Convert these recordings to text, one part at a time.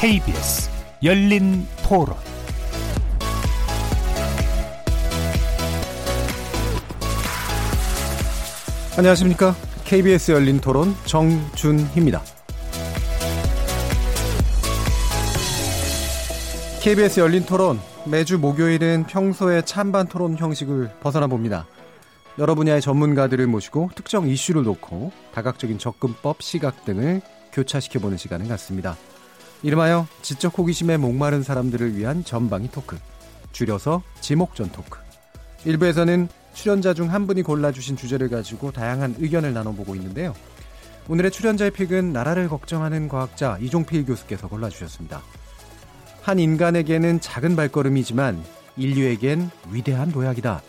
KBS 열린 토론 안녕하십니까. KBS 열린 토론 정준희입니다. KBS 열린 토론 매주 목요일은 평소의 찬반 토론 형식을 벗어나 봅니다. 여러 분야의 전문가들을 모시고 특정 이슈를 놓고 다각적인 접근법, 시각 등을 교차시켜보는 시간을 갖습니다. 이름하여 지적 호기심에 목마른 사람들을 위한 전방위 토크, 줄여서 지목전 토크. 일부에서는 출연자 중 한 분이 골라주신 주제를 가지고 다양한 의견을 나눠보고 있는데요. 오늘의 출연자의 픽은 나라를 걱정하는 과학자 이종필 교수께서 골라주셨습니다. 한 인간에게는 작은 발걸음이지만 인류에겐 위대한 도약이다.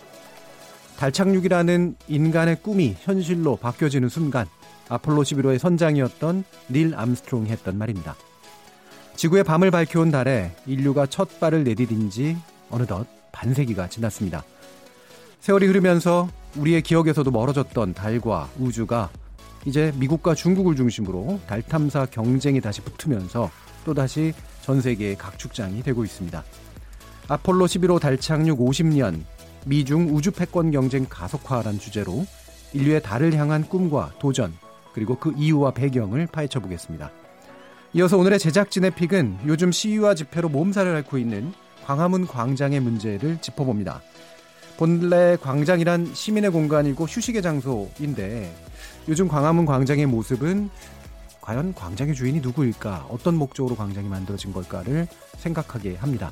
달 착륙이라는 인간의 꿈이 현실로 바뀌어지는 순간 아폴로 11호의 선장이었던 닐 암스트롱이 했던 말입니다. 지구의 밤을 밝혀온 달에 인류가 첫 발을 내디딘 지 어느덧 반세기가 지났습니다. 세월이 흐르면서 우리의 기억에서도 멀어졌던 달과 우주가 이제 미국과 중국을 중심으로 달 탐사 경쟁이 다시 붙으면서 또다시 전 세계의 각축장이 되고 있습니다. 아폴로 11호 달 착륙 50년, 미중 우주 패권 경쟁 가속화란 주제로 인류의 달을 향한 꿈과 도전, 그리고 그 이유와 배경을 파헤쳐 보겠습니다. 이어서 오늘의 제작진의 픽은 요즘 시위와 집회로 몸살을 앓고 있는 광화문 광장의 문제를 짚어봅니다. 본래 광장이란 시민의 공간이고 휴식의 장소인데 요즘 광화문 광장의 모습은 과연 광장의 주인이 누구일까? 어떤 목적으로 광장이 만들어진 걸까를 생각하게 합니다.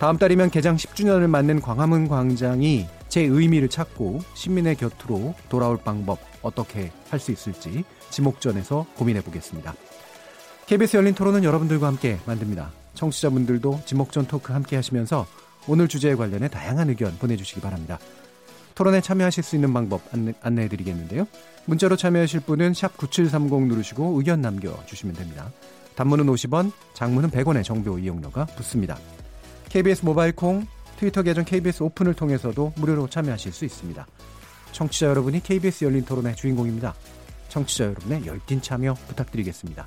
다음 달이면 개장 10주년을 맞는 광화문 광장이 제 의미를 찾고 시민의 곁으로 돌아올 방법 어떻게 할 수 있을지 지목전에서 고민해 보겠습니다. KBS 열린 토론은 여러분들과 함께 만듭니다. 청취자분들도 지목전 토크 함께 하시면서 오늘 주제에 관련해 다양한 의견 보내주시기 바랍니다. 토론에 참여하실 수 있는 방법 안내, 해 드리겠는데요. 문자로 참여하실 분은 9730 누르시고 의견 남겨주시면 됩니다. 단문은 50원, 장문은 100원의 정보 이용료가 붙습니다. KBS 모바일 콩, 트위터 계정 KBS 오픈을 통해서도 무료로 참여하실 수 있습니다. 청취자 여러분이 KBS 열린 토론의 주인공입니다. 청취자 여러분의 열띤 참여 부탁드리겠습니다.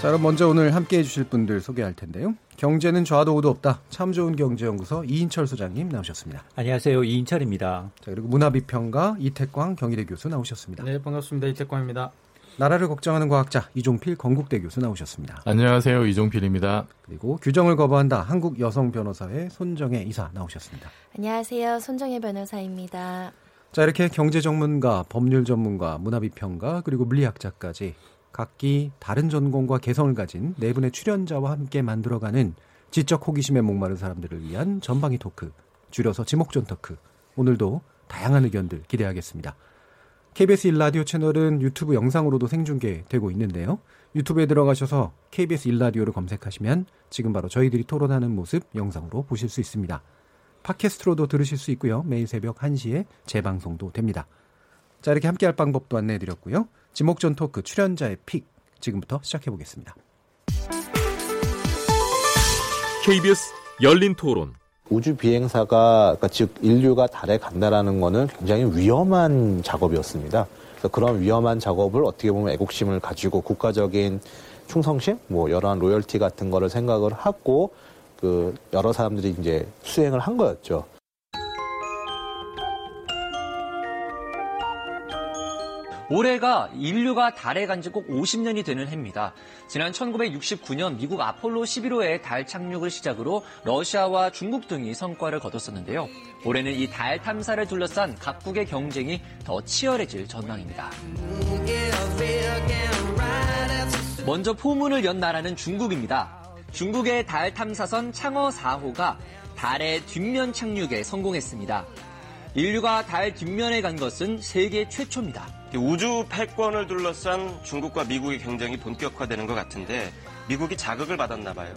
자, 그럼 먼저 오늘 함께 해주실 분들 소개할 텐데요. 경제는 좌도 우도 없다. 참 좋은 경제연구소 이인철 소장님 나오셨습니다. 안녕하세요. 이인철입니다. 자, 그리고 문화비평가 이태광 경희대 교수 나오셨습니다. 네, 반갑습니다. 이태광입니다. 나라를 걱정하는 과학자 이종필 건국대 교수 나오셨습니다. 안녕하세요. 이종필입니다. 그리고 규정을 거부한다. 한국 여성 변호사의 손정혜 이사 나오셨습니다. 안녕하세요. 손정혜 변호사입니다. 자, 이렇게 경제 전문가, 법률 전문가, 문화비평가, 그리고 물리학자까지 각기 다른 전공과 개성을 가진 네 분의 출연자와 함께 만들어가는 지적 호기심에 목마른 사람들을 위한 전방위 토크, 줄여서 지목전 토크. 오늘도 다양한 의견들 기대하겠습니다. KBS 1라디오 채널은 유튜브 영상으로도 생중계되고 있는데요. 유튜브에 들어가셔서 KBS 1라디오를 검색하시면 지금 바로 저희들이 토론하는 모습 영상으로 보실 수 있습니다. 팟캐스트로도 들으실 수 있고요. 매일 새벽 1시에 재방송도 됩니다. 자, 이렇게 함께 할 방법도 안내해 드렸고요. 지목전 토크 출연자의 픽 지금부터 시작해 보겠습니다. KBS 열린 토론 우주 비행사가 그러니까 즉 인류가 달에 간다라는 거는 굉장히 위험한 작업이었습니다. 그래서 그런 위험한 작업을 어떻게 보면 애국심을 가지고 국가적인 충성심, 뭐 여러한 로열티 같은 거를 생각을 하고 그 여러 사람들이 이제 수행을 한 거였죠. 올해가 인류가 달에 간 지 꼭 50년이 되는 해입니다. 지난 1969년 미국 아폴로 11호의 달 착륙을 시작으로 러시아와 중국 등이 성과를 거뒀었는데요. 올해는 이 달 탐사를 둘러싼 각국의 경쟁이 더 치열해질 전망입니다. 먼저 포문을 연 나라는 중국입니다. 중국의 달 탐사선 창어 4호가 달의 뒷면 착륙에 성공했습니다. 인류가 달 뒷면에 간 것은 세계 최초입니다. 우주 패권을 둘러싼 중국과 미국의 경쟁이 본격화되는 것 같은데 미국이 자극을 받았나 봐요.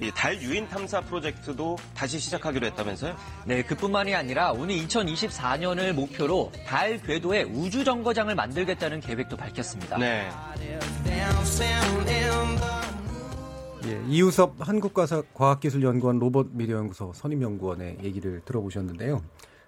이달 유인 탐사 프로젝트도 다시 시작하기로 했다면서요? 네, 그뿐만이 아니라 오늘 2024년을 목표로 달 궤도에 우주 정거장을 만들겠다는 계획도 밝혔습니다. 네. 예, 이우섭 한국과학기술연구원 로봇 미래연구소 선임연구원의 얘기를 들어보셨는데요.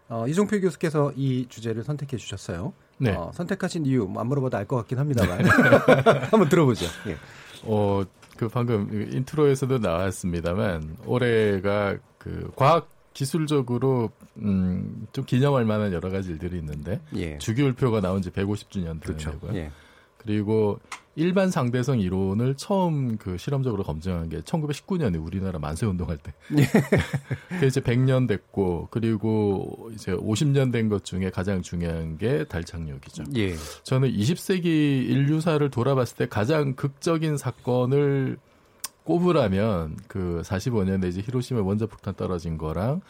어, 이종필 교수께서 이 주제를 선택해 주셨어요. 네. 어, 선택하신 이유 뭐 안 물어봐도 알 것 같긴 합니다만 한번 들어보죠. 예. 어, 그 방금 intro에서도 나왔습니다만 올해가 그 과학 기술적으로 음, 좀 기념할 만한 여러 가지 일들이 있는데 예. 주기율표가 나온 지 150주년 되는 그렇죠. 예. 그리고 일반 상대성 이론을 처음 그 실험적으로 검증한 게 1919년에 우리나라 만세 운동할 때. 그 이제 100년 됐고 그리고 이제 50년 된 것 중에 가장 중요한 게 달 착륙이죠. 예. 저는 20세기 인류사를 돌아봤을 때 가장 극적인 사건을 꼽으라면 그 45년에 이제 히로시마 원자폭탄 떨어진 거랑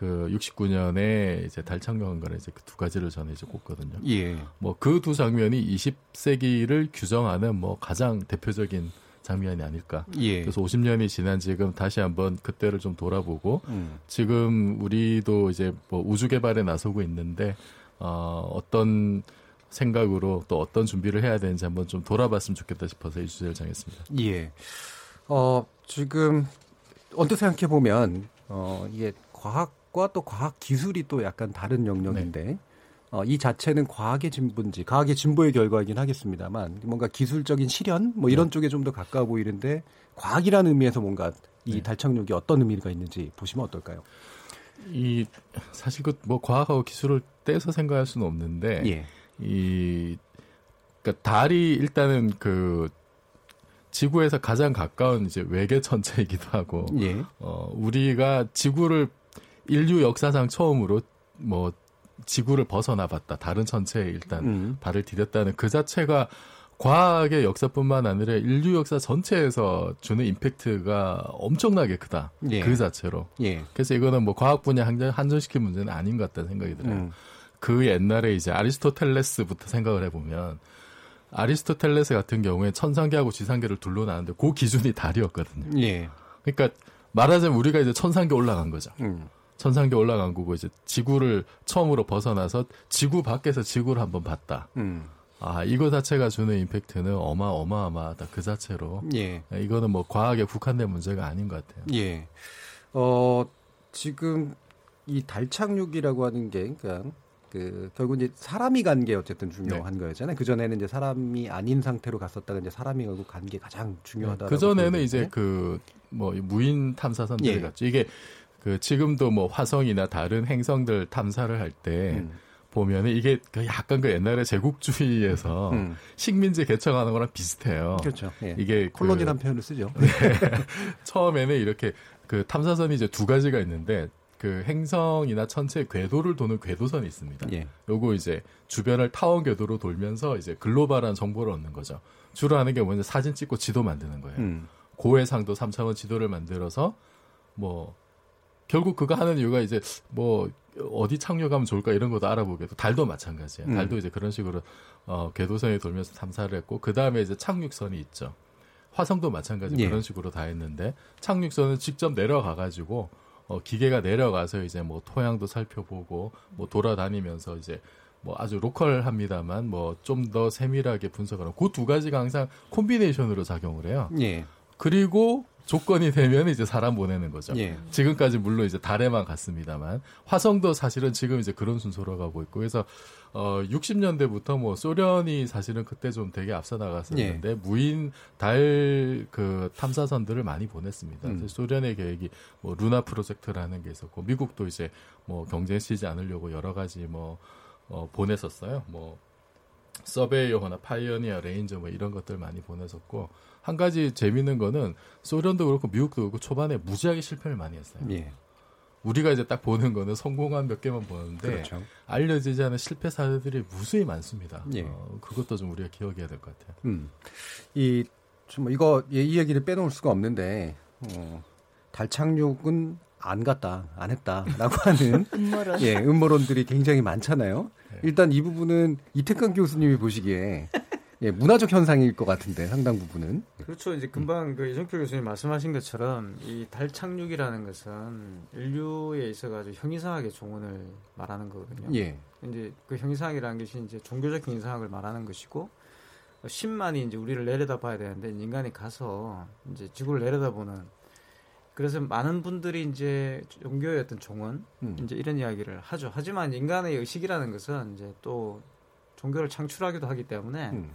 그 69년에 이제 달 착륙한 거를 이제 그 두 가지를 저는 이제 꼽거든요. 예. 뭐 그 두 장면이 20세기를 규정하는 뭐 가장 대표적인 장면이 아닐까. 예. 그래서 50년이 지난 지금 다시 한번 그때를 좀 돌아보고 음. 지금 우리도 이제 뭐 우주 개발에 나서고 있는데 어 어떤 생각으로 또 어떤 준비를 해야 되는지 한번 좀 돌아봤으면 좋겠다 싶어서 이 주제를 정했습니다. 예. 어, 지금 언뜻 생각해 보면 어, 이게 과학 과 또 과학 기술이 또 약간 다른 영역인데 어, 이 자체는 과학의 진보인지 과학의 진보의 결과이긴 하겠습니다만 뭔가 기술적인 실현 뭐 이런 쪽에 좀 더 가까워 보이는데 과학이라는 의미에서 뭔가 이 네. 달착륙이 어떤 의미가 있는지 보시면 어떨까요? 이 사실 그 뭐 과학하고 기술을 떼서 생각할 수는 없는데 예. 이 그러니까 달이 일단은 그 지구에서 가장 가까운 이제 외계 천체이기도 하고 예. 어 우리가 지구를 인류 역사상 처음으로 뭐 지구를 벗어나 봤다. 다른 천체에 일단 음. 발을 디뎠다는 그 자체가 과학의 역사뿐만 아니라 인류 역사 전체에서 주는 임팩트가 엄청나게 크다. 예. 그 자체로. 예. 그래서 이거는 뭐 과학 분야 한정, 한정시킬 문제는 아닌 것 같다는 생각이 들어요. 음. 그 옛날에 이제 아리스토텔레스부터 생각을 해보면 아리스토텔레스 같은 경우에 천상계하고 지상계를 둘러나는데 그 기준이 달이었거든요. 예. 그러니까 말하자면 우리가 이제 천상계 올라간 거죠. 음. 천상계 올라간 거고 이제 지구를 처음으로 벗어나서 지구 밖에서 지구를 한번 봤다. 음. 아 이거 자체가 주는 임팩트는 어마어마하다 그 자체로. 예. 이거는 뭐 과학에 국한된 문제가 아닌 것 같아요. 예. 어, 지금 이 달착륙이라고 하는 게, 그러니까 그 결국 이제 사람이 간 게 어쨌든 중요한 거였잖아요. 그 전에는 이제 사람이 아닌 상태로 갔었다가 이제 사람이 결국 간게 가장 중요하다. 그 전에는 이제 그 뭐 무인 탐사선들이 예. 갔죠. 이게 그 지금도 뭐 화성이나 다른 행성들 탐사를 할때 음. 보면은 이게 그 약간 그 옛날에 제국주의에서 음. 식민지 개척하는 거랑 비슷해요. 그렇죠. 예. 이게 그 콜로니란 표현을 쓰죠. 처음에는 이렇게 그 탐사선이 이제 두 가지가 있는데 그 행성이나 천체 궤도를 도는 궤도선이 있습니다. 예. 요거 이제 주변을 타원 궤도로 돌면서 이제 글로벌한 정보를 얻는 거죠. 주로 하는 게 뭐냐 사진 찍고 지도 만드는 거예요. 음. 고해상도 3차원 지도를 만들어서 뭐 결국 그거 하는 이유가 이제 뭐 어디 착륙하면 좋을까 이런 것도 알아보게 도 달도 마찬가지예요. 음. 달도 이제 그런 식으로 어 궤도선에 돌면서 탐사를 했고 그 다음에 이제 착륙선이 있죠. 화성도 마찬가지 예. 그런 식으로 다 했는데 착륙선은 직접 내려가 가지고 어 기계가 내려가서 이제 뭐 토양도 살펴보고 뭐 돌아다니면서 이제 뭐 아주 로컬합니다만 뭐 좀 더 세밀하게 분석하는 그 두 가지가 항상 콤비네이션으로 작용을 해요. 예. 그리고 조건이 되면 이제 사람 보내는 거죠. 예. 지금까지 물론 이제 달에만 갔습니다만 화성도 사실은 지금 이제 그런 순서로 가고 있고 그래서 어 60년대부터 뭐 소련이 사실은 그때 좀 되게 앞서 나갔었는데 예. 무인 달 그 탐사선들을 많이 보냈습니다. 음. 소련의 계획이 뭐 루나 프로젝트라는 게 있었고 미국도 이제 뭐 경쟁시지 않으려고 여러 가지 뭐 어, 보냈었어요. 뭐 서베이어나 파이어니어, 레인저 뭐 이런 것들 많이 보냈었고 한 가지 재밌는 거는 소련도 그렇고 미국도 그렇고 초반에 무지하게 실패를 많이 했어요. 예. 우리가 이제 딱 보는 거는 성공한 몇 개만 보는데 그렇죠. 알려지지 않은 실패 사례들이 무수히 많습니다. 예. 어, 그것도 좀 우리가 기억해야 될 것 같아요. 음. 이, 좀 이거, 이, 이 얘기를 빼놓을 수가 없는데, 어, 달 착륙은 안 갔다, 안 했다, 라고 하는, 음모론. 예, 음모론들이 굉장히 많잖아요. 일단 이 부분은 이태강 교수님이 보시기에, 예, 문화적 현상일 것 같은데 상당 부분은. 그렇죠. 이제 금방 그 이정표 교수님 말씀하신 것처럼 이 달 착륙이라는 것은 인류에 있어 가지고 형이상학의 종언을 말하는 거거든요. 예. 이제 그 형이상학이라는 것이 이제 종교적 형이상학을 말하는 것이고 신만이 이제 우리를 내려다 봐야 되는데 인간이 가서 이제 지구를 내려다보는 그래서 많은 분들이 이제 종교의 어떤 종언 음. 이제 이런 이야기를 하죠. 하지만 인간의 의식이라는 것은 이제 또 종교를 창출하기도 하기 때문에 음.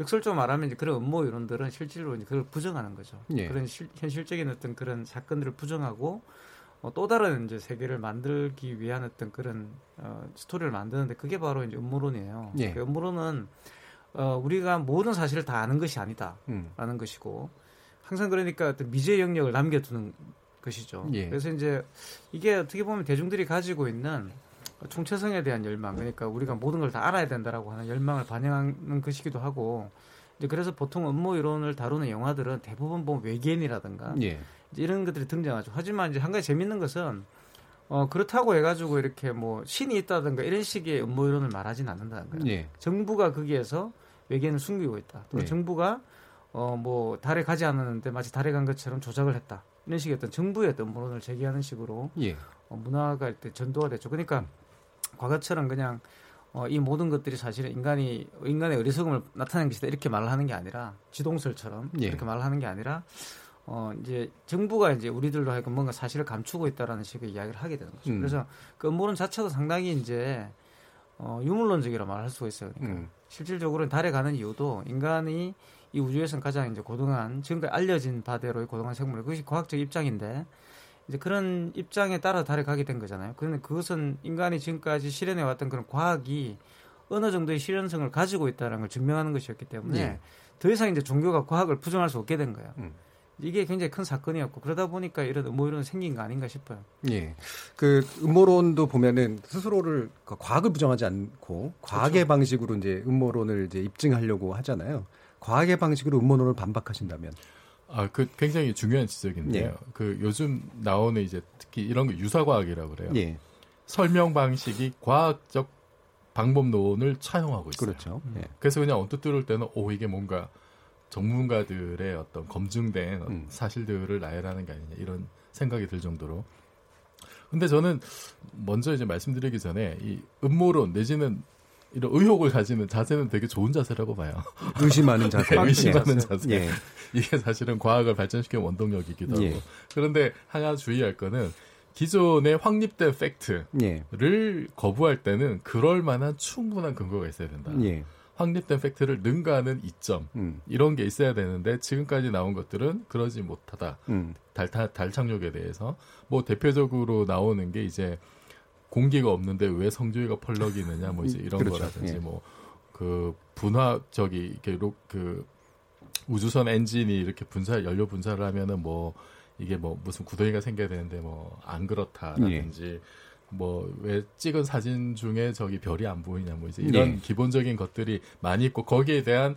역설적으로 말하면 이제 그런 음모 이론들은 실질로 이제 그걸 부정하는 거죠. 예. 그런 실, 현실적인 어떤 그런 사건들을 부정하고 어, 또 다른 이제 세계를 만들기 위한 어떤 그런 어, 스토리를 만드는데 그게 바로 이제 음모론이에요. 예. 그 음모론은 어, 우리가 모든 사실을 다 아는 것이 아니다라는 음. 것이고 항상 그러니까 어떤 미제 영역을 남겨두는 것이죠. 예. 그래서 이제 이게 어떻게 보면 대중들이 가지고 있는 총체성에 대한 열망, 그러니까 우리가 모든 걸 다 알아야 된다라고 하는 열망을 반영하는 것이기도 하고, 이제 그래서 보통 음모 이론을 다루는 영화들은 대부분 보면 외계인이라든가 예. 이런 것들이 등장하죠. 하지만 이제 한 가지 재밌는 것은 어 그렇다고 해가지고 이렇게 뭐 신이 있다든가 이런 식의 음모 이론을 말하지는 않는다는 거예요. 예. 정부가 거기에서 외계인을 숨기고 있다. 또 네. 정부가 어 뭐 달에 가지 않았는데 마치 달에 간 것처럼 조작을 했다. 이런 식의 어떤 정부의 어떤 음모론을 제기하는 식으로 예. 어, 문화가 이때 전도가 됐죠. 그러니까 과거처럼 그냥 어, 이 모든 것들이 사실은 인간이 인간의 어리석음을 나타낸 것이다 이렇게 말을 하는 게 아니라 지동설처럼 예. 이렇게 말을 하는 게 아니라 어 이제 정부가 이제 우리들로 하여금 뭔가 사실을 감추고 있다라는 식의 이야기를 하게 되는 거죠. 음. 그래서 그 음모론 자체도 상당히 이제 어 유물론적이라 말할 수가 있어요. 그러니까 음. 실질적으로 달에 가는 이유도 인간이 이 우주에서는 가장 이제 고등한 지금까지 알려진 바대로의 고등한 생물 그것이 과학적 입장인데 이제 그런 입장에 따라 달에 가게 된 거잖아요. 그런데 그것은 인간이 지금까지 실현해 왔던 그런 과학이 어느 정도의 실현성을 가지고 있다는 걸 증명하는 것이었기 때문에 예. 더 이상 이제 종교가 과학을 부정할 수 없게 된 거예요. 음. 이게 굉장히 큰 사건이었고 그러다 보니까 이런 음모 이론이 생긴 거 아닌가 싶어요. 예. 그 음모론도 보면은 스스로를 그 과학을 부정하지 않고 과학의 방식으로 이제 음모론을 이제 입증하려고 하잖아요. 과학의 방식으로 음모론을 반박하신다면 아, 그 굉장히 중요한 지적인데요. 예. 그 요즘 나오는 이제 특히 이런 거 유사과학이라고 그래요. 예. 설명 방식이 과학적 방법론을 차용하고 있어요. 그렇죠. 예. 그래서 그냥 언뜻 들을 때는 오 이게 뭔가 전문가들의 어떤 검증된 음. 사실들을 나열하는 게 아니냐 이런 생각이 들 정도로. 근데 저는 먼저 이제 말씀드리기 전에 이 음모론 내지는 이런 의혹을 가지는 자세는 되게 좋은 자세라고 봐요. 의심하는 자세. 네, 의심하는 예. 자세. 예. 이게 사실은 과학을 발전시키는 원동력이기도 하고. 예. 그런데 하나 주의할 거는 기존의 확립된 팩트를 예. 거부할 때는 그럴 만한 충분한 근거가 있어야 된다. 예. 확립된 팩트를 능가하는 이점 음. 이런 게 있어야 되는데 지금까지 나온 것들은 그러지 못하다. 음. 달, 달, 달 착륙에 대해서 뭐 대표적으로 나오는 게 이제 공기가 없는데 왜 성조기가 펄럭이느냐 뭐 이제 이런 그렇죠. 거라든지 예. 뭐그 분화 저기 이렇게 로, 그 우주선 엔진이 이렇게 분사 연료 분사를 하면은 뭐 이게 뭐 무슨 구덩이가 생겨야 되는데 뭐 안 그렇다라든지 예. 뭐왜 찍은 사진 중에 저기 별이 안 보이냐 뭐 이제 이런 예. 기본적인 것들이 많이 있고 거기에 대한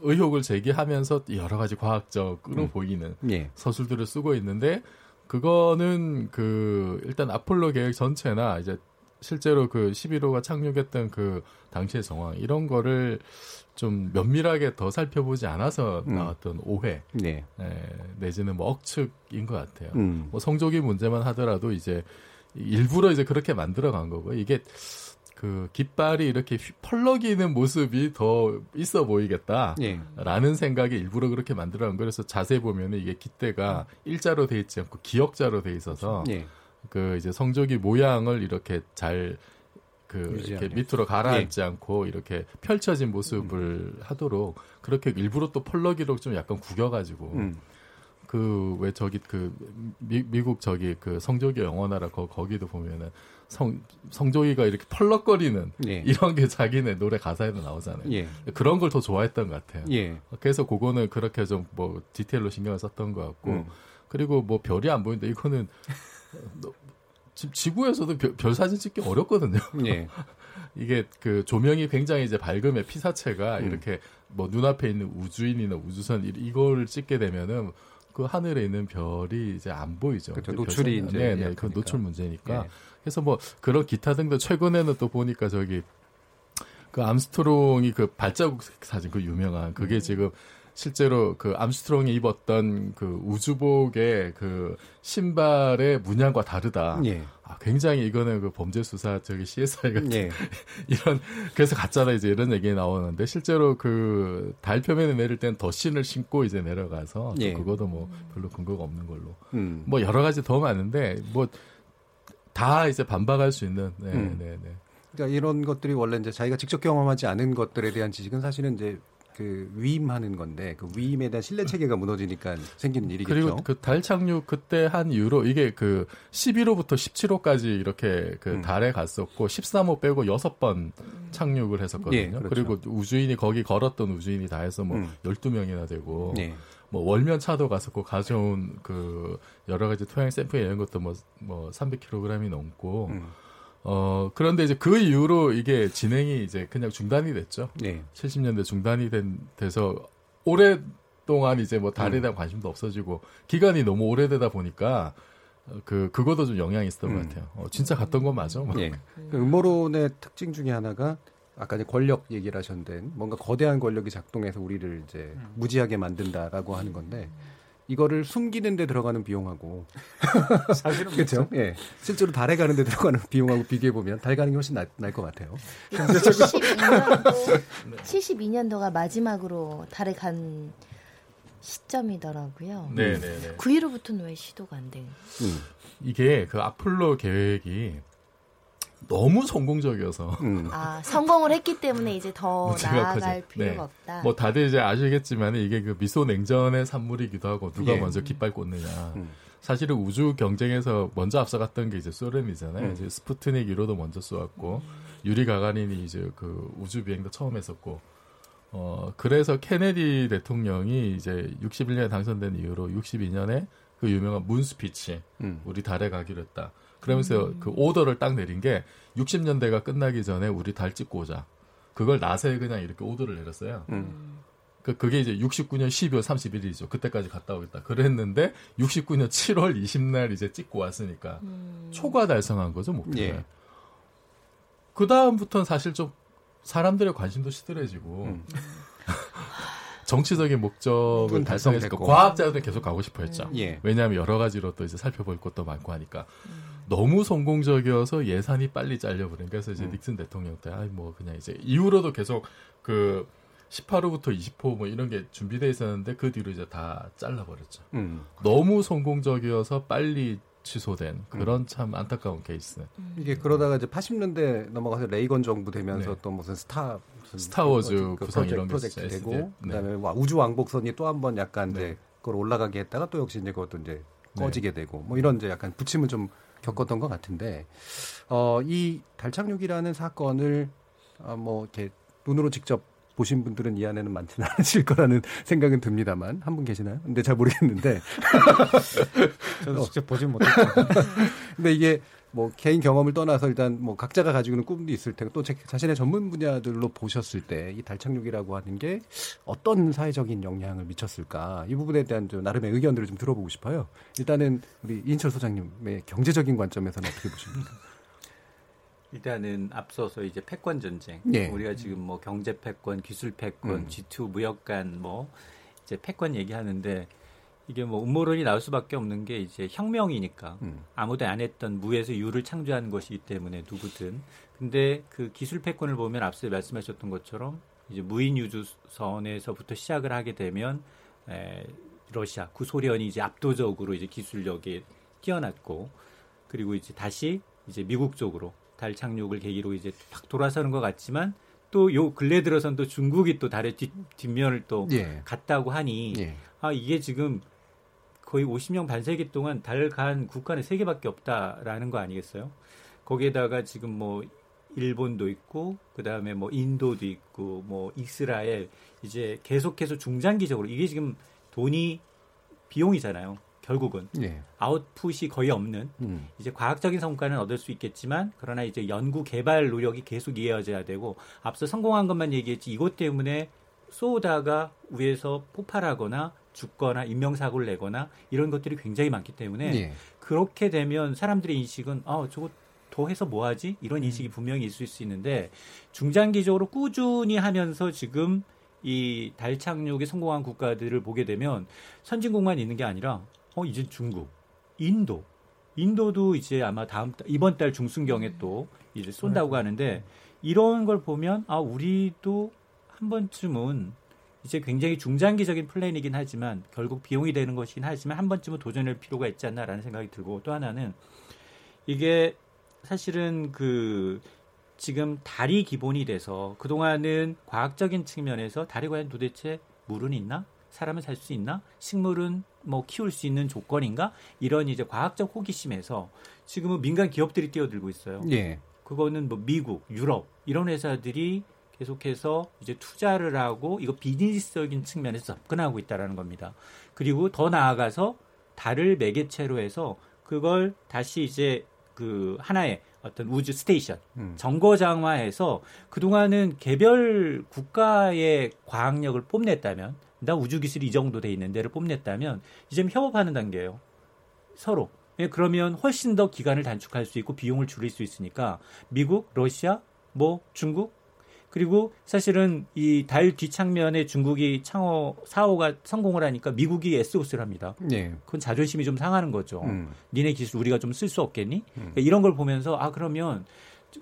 의혹을 제기하면서 여러 가지 과학적으로 음. 보이는 예. 서술들을 쓰고 있는데 그거는 그 일단 아폴로 계획 전체나 이제 실제로 그 11호가 착륙했던 그 당시의 정황 이런 거를 좀 면밀하게 더 살펴보지 않아서 음. 나왔던 오해 네. 에, 내지는 뭐 억측인 것 같아요. 음. 뭐 성적인 문제만 하더라도 이제 일부러 이제 그렇게 만들어 간 거고 이게 그 깃발이 이렇게 휘- 펄럭이는 모습이 더 있어 보이겠다. 예. 라는 생각에 일부러 그렇게 만들어 간 거예요. 그래서 자세히 보면은 이게 깃대가 일자로 돼 있지 않고 기역자로 돼 있어서 예. 그 이제 성조기 모양을 이렇게 잘 그. 이렇게 밑으로 가라앉지 않고 이렇게 펼쳐진 모습을 하도록 그렇게 일부러 또 펄럭이로 좀 약간 구겨가지고 음. 그왜 저기 그 미, 미국 저기 그 성조기 영원하라 거, 거기도 보면은 성 성조기가 이렇게 펄럭거리는 예. 이런 게 자기네 노래 가사에도 나오잖아요. 예. 그런 걸 더 좋아했던 것 같아요. 예. 그래서 그거는 그렇게 좀 뭐 디테일로 신경을 썼던 것 같고 음. 그리고 뭐 별이 안 보이는데 이거는 너- 지- 지구에서도 별, 별 사진 찍기 어렵거든요. 예. 이게 그 조명이 굉장히 이제 밝음의 피사체가 음. 이렇게 뭐 눈앞에 있는 우주인이나 우주선 이- 이거를 찍게 되면은 그 하늘에 있는 별이 이제 안 보이죠. 그렇죠. 그 노출이 별선- 이제 네, 네. 그 노출 문제니까. 예. 그래서 뭐 그런 기타 등등 최근에는 또 보니까 저기 그 암스트롱이 그 발자국 사진 그 유명한 그게 지금 실제로 그 암스트롱이 입었던 그 우주복의 그 신발의 문양과 다르다. 예. 아, 굉장히 이거는 그 범죄 수사 저기 CSI 같은 예. 이런 그래서 가짜다 이제 이런 얘기 나오는데 실제로 그 달 표면에 내릴 땐 더신을 신고 이제 내려가서 또 예. 그것도 뭐 별로 근거가 없는 걸로 음. 뭐 여러 가지 더 많은데 뭐 다 이제 반박할 수 있는 네, 음. 네, 네. 그러니까 이런 것들이 원래 이제 자기가 직접 경험하지 않은 것들에 대한 지식은 사실은 이제 그 위임하는 건데 그 위임에 대한 신뢰 체계가 무너지니까 생기는 일이겠죠. 그리고 그 달 착륙 그때 한 이후로 이게 그 11호부터 17호까지 이렇게 그 음. 달에 갔었고 13호 빼고 6번 착륙을 했었거든요. 예, 그렇죠. 그리고 우주인이 거기 걸었던 우주인이 다 해서 뭐 음. 12명이나 되고 예. 뭐 월면 차도 갔었고 가져온 그 여러 가지 토양 샘플 이런 것도 뭐, 뭐 300kg이 넘고 음. 어 그런데 이제 그 이후로 이게 진행이 이제 그냥 중단이 됐죠. 예. 70년대 중단이 된 돼서 오랫동안 이제 뭐 달에 대한 관심도 없어지고 기간이 너무 오래되다 보니까 어, 그 그것도 좀 영향이 있었던 음. 것 같아요. 어, 진짜 갔던 건 맞아. 막. 예. 그 음모론의 특징 중에 하나가 아까 이제 권력 얘기를 하셨는데 뭔가 거대한 권력이 작동해서 우리를 이제 무지하게 만든다라고 하는 건데 이거를 숨기는 데 들어가는 비용하고 사실은 그렇죠. 예. 실제로 달에 가는 데 들어가는 비용하고 비교해 보면 달 가는 게 훨씬 나을 것 같아요. 72년도 72년도가 마지막으로 달에 간 시점이더라고요. 네, 네, 네. 그 이후로부터는 왜 시도가 안 돼? 음. 이게 그 아폴로 계획이 너무 성공적이어서 음. 아 성공을 했기 때문에 이제 더 문제가 나아갈. 필요가 네. 없다. 뭐 다들 이제 아시겠지만 이게 그 미소 냉전의 산물이기도 하고 누가 예. 먼저 깃발 꽂느냐. 음. 사실은 우주 경쟁에서 먼저 앞서갔던 게 이제 소련이잖아요. 음. 이제 스푸트닉 1호도 먼저 쏘았고 유리 가가린이 이제 그 우주 비행도 처음 했었고 어 그래서 케네디 대통령이 이제 61년에 당선된 이후로 62년에 그 유명한 moon speech 음. 우리 달에 가기로 했다. 그러면서 그 오더를 딱 내린 게 60년대가 끝나기 전에 우리 달 찍고 오자. 그걸 나사에 그냥 이렇게 오더를 내렸어요. 음. 그, 그게 이제 69년 12월 31일이죠. 그때까지 갔다 오겠다. 그랬는데 69년 7월 20날 이제 찍고 왔으니까 음. 초과 달성한 거죠, 목표를. 예. 그 다음부터는 사실 좀 사람들의 관심도 시들해지고 음. 정치적인 목적을 거 달성됐고. 과학자들은 계속 가고 싶어 했죠. 예. 왜냐하면 여러 가지로 또 이제 살펴볼 것도 많고 하니까 너무 성공적이어서 예산이 빨리 잘려버린 그래서 이제 음. 닉슨 대통령 때 아이 뭐 그냥 이제 이후로도 계속 그 18호부터 20호 뭐 이런 게 준비돼 있었는데 그 뒤로 이제 다 잘라버렸죠. 음. 너무 성공적이어서 빨리 취소된 그런 참 안타까운 케이스. 이게 그러다가 이제 80년대 넘어가서 레이건 정부 되면서 네. 또 무슨 스타 무슨 스타워즈 그 구성 프로젝트, 이런 게 프로젝트 되고 SD. 네. 그다음에 와, 우주 왕복선이 또 한 번 약간 네. 이제 그걸 올라가게 했다가 또 역시 이제 그것도 이제 네. 꺼지게 되고 뭐 이런 이제 약간 부침을 좀 겪었던 것 같은데 어, 이 달착륙이라는 사건을 어, 뭐 이렇게 눈으로 직접 보신 분들은 이 안에는 많지는 않으실 거라는 생각은 듭니다만 한 분 계시나요? 근데 잘 모르겠는데 저도 직접 보진 못했고 근데 이게 뭐 개인 경험을 떠나서 일단 뭐 각자가 가지고 있는 꿈도 있을 테고 또 제- 자신의 전문 분야들로 보셨을 때 이 달착륙이라고 하는 게 어떤 사회적인 영향을 미쳤을까 이 부분에 대한 좀 나름의 의견들을 좀 들어보고 싶어요. 일단은 우리 이인철 소장님의 경제적인 관점에서는 어떻게 보십니까? 일단은 앞서서 이제 패권 전쟁. 예. 우리가 지금 뭐 경제 패권, 기술 패권, 음. G2 무역 간 뭐 이제 패권 얘기하는데 이게 뭐 음모론이 나올 수밖에 없는 게 이제 혁명이니까 음. 아무도 안 했던 무에서 유를 창조하는 것이기 때문에 누구든. 근데 그 기술 패권을 보면 앞서 말씀하셨던 것처럼 이제 무인 유주선에서부터 시작을 하게 되면 에, 러시아, 구소련이 이제 압도적으로 이제 기술력에 뛰어났고 그리고 이제 다시 이제 미국 쪽으로 달 착륙을 계기로 이제 탁 돌아서는 것 같지만 또 요 근래 들어선 또 중국이 또 달의 뒷, 뒷면을 또 예. 갔다고 하니 예. 아 이게 지금 거의 50년 반세기 동안 달 간 국가는 세 개밖에 없다라는 거 아니겠어요? 거기에다가 지금 뭐 일본도 있고 그다음에 뭐 인도도 있고 뭐 이스라엘 이제 계속해서 중장기적으로 이게 지금 돈이 비용이잖아요. 결국은 예. 아웃풋이 거의 없는 음. 이제 과학적인 성과는 얻을 수 있겠지만 그러나 이제 연구 개발 노력이 계속 이어져야 되고 앞서 성공한 것만 얘기했지 이것 때문에 쏘다가 위에서 폭발하거나 죽거나 인명사고를 내거나 이런 것들이 굉장히 많기 때문에 예. 그렇게 되면 사람들의 인식은 아 저거 더 해서 뭐 하지? 이런 인식이 분명히 있을 수 있는데 중장기적으로 꾸준히 하면서 지금 이 달 착륙에 성공한 국가들을 보게 되면 선진국만 있는 게 아니라 어 이제 중국, 인도, 인도도 이제 아마 다음 달- 이번 달 중순경에 또 이제 쏜다고 하는데 이런 걸 보면 아 우리도 한 번쯤은 이제 굉장히 중장기적인 플랜이긴 하지만 결국 비용이 되는 것이긴 하지만 한 번쯤은 도전할 필요가 있지 않나라는 생각이 들고 또 하나는 이게 사실은 그 지금 달이 기본이 돼서 그동안은 과학적인 측면에서 달에 과연 도대체 물은 있나? 사람은 살 수 있나? 식물은 뭐 키울 수 있는 조건인가? 이런 이제 과학적 호기심에서 지금은 민간 기업들이 뛰어들고 있어요. 예. 그거는 뭐 미국, 유럽 이런 회사들이 계속해서 이제 투자를 하고 이거 비즈니스적인 측면에서 접근하고 있다라는 겁니다. 그리고 더 나아가서 달을 매개체로 해서 그걸 다시 이제 그 하나의 어떤 우주 스테이션 음. 정거장화해서 그동안은 개별 국가의 과학력을 뽐냈다면 나 우주 기술이 이 정도 돼 있는 데를 뽐냈다면 이제 협업하는 단계예요. 서로. 예, 그러면 훨씬 더 기간을 단축할 수 있고 비용을 줄일 수 있으니까 미국, 러시아, 뭐 중국 그리고 사실은 이달 뒷창면에 중국이 창호 4호가 성공을 하니까 미국이 SOS를 합니다. 예. 그건 자존심이 좀 상하는 거죠. 음. 니네 기술 우리가 좀 쓸 수 없겠니? 그러니까 이런 걸 보면서 아 그러면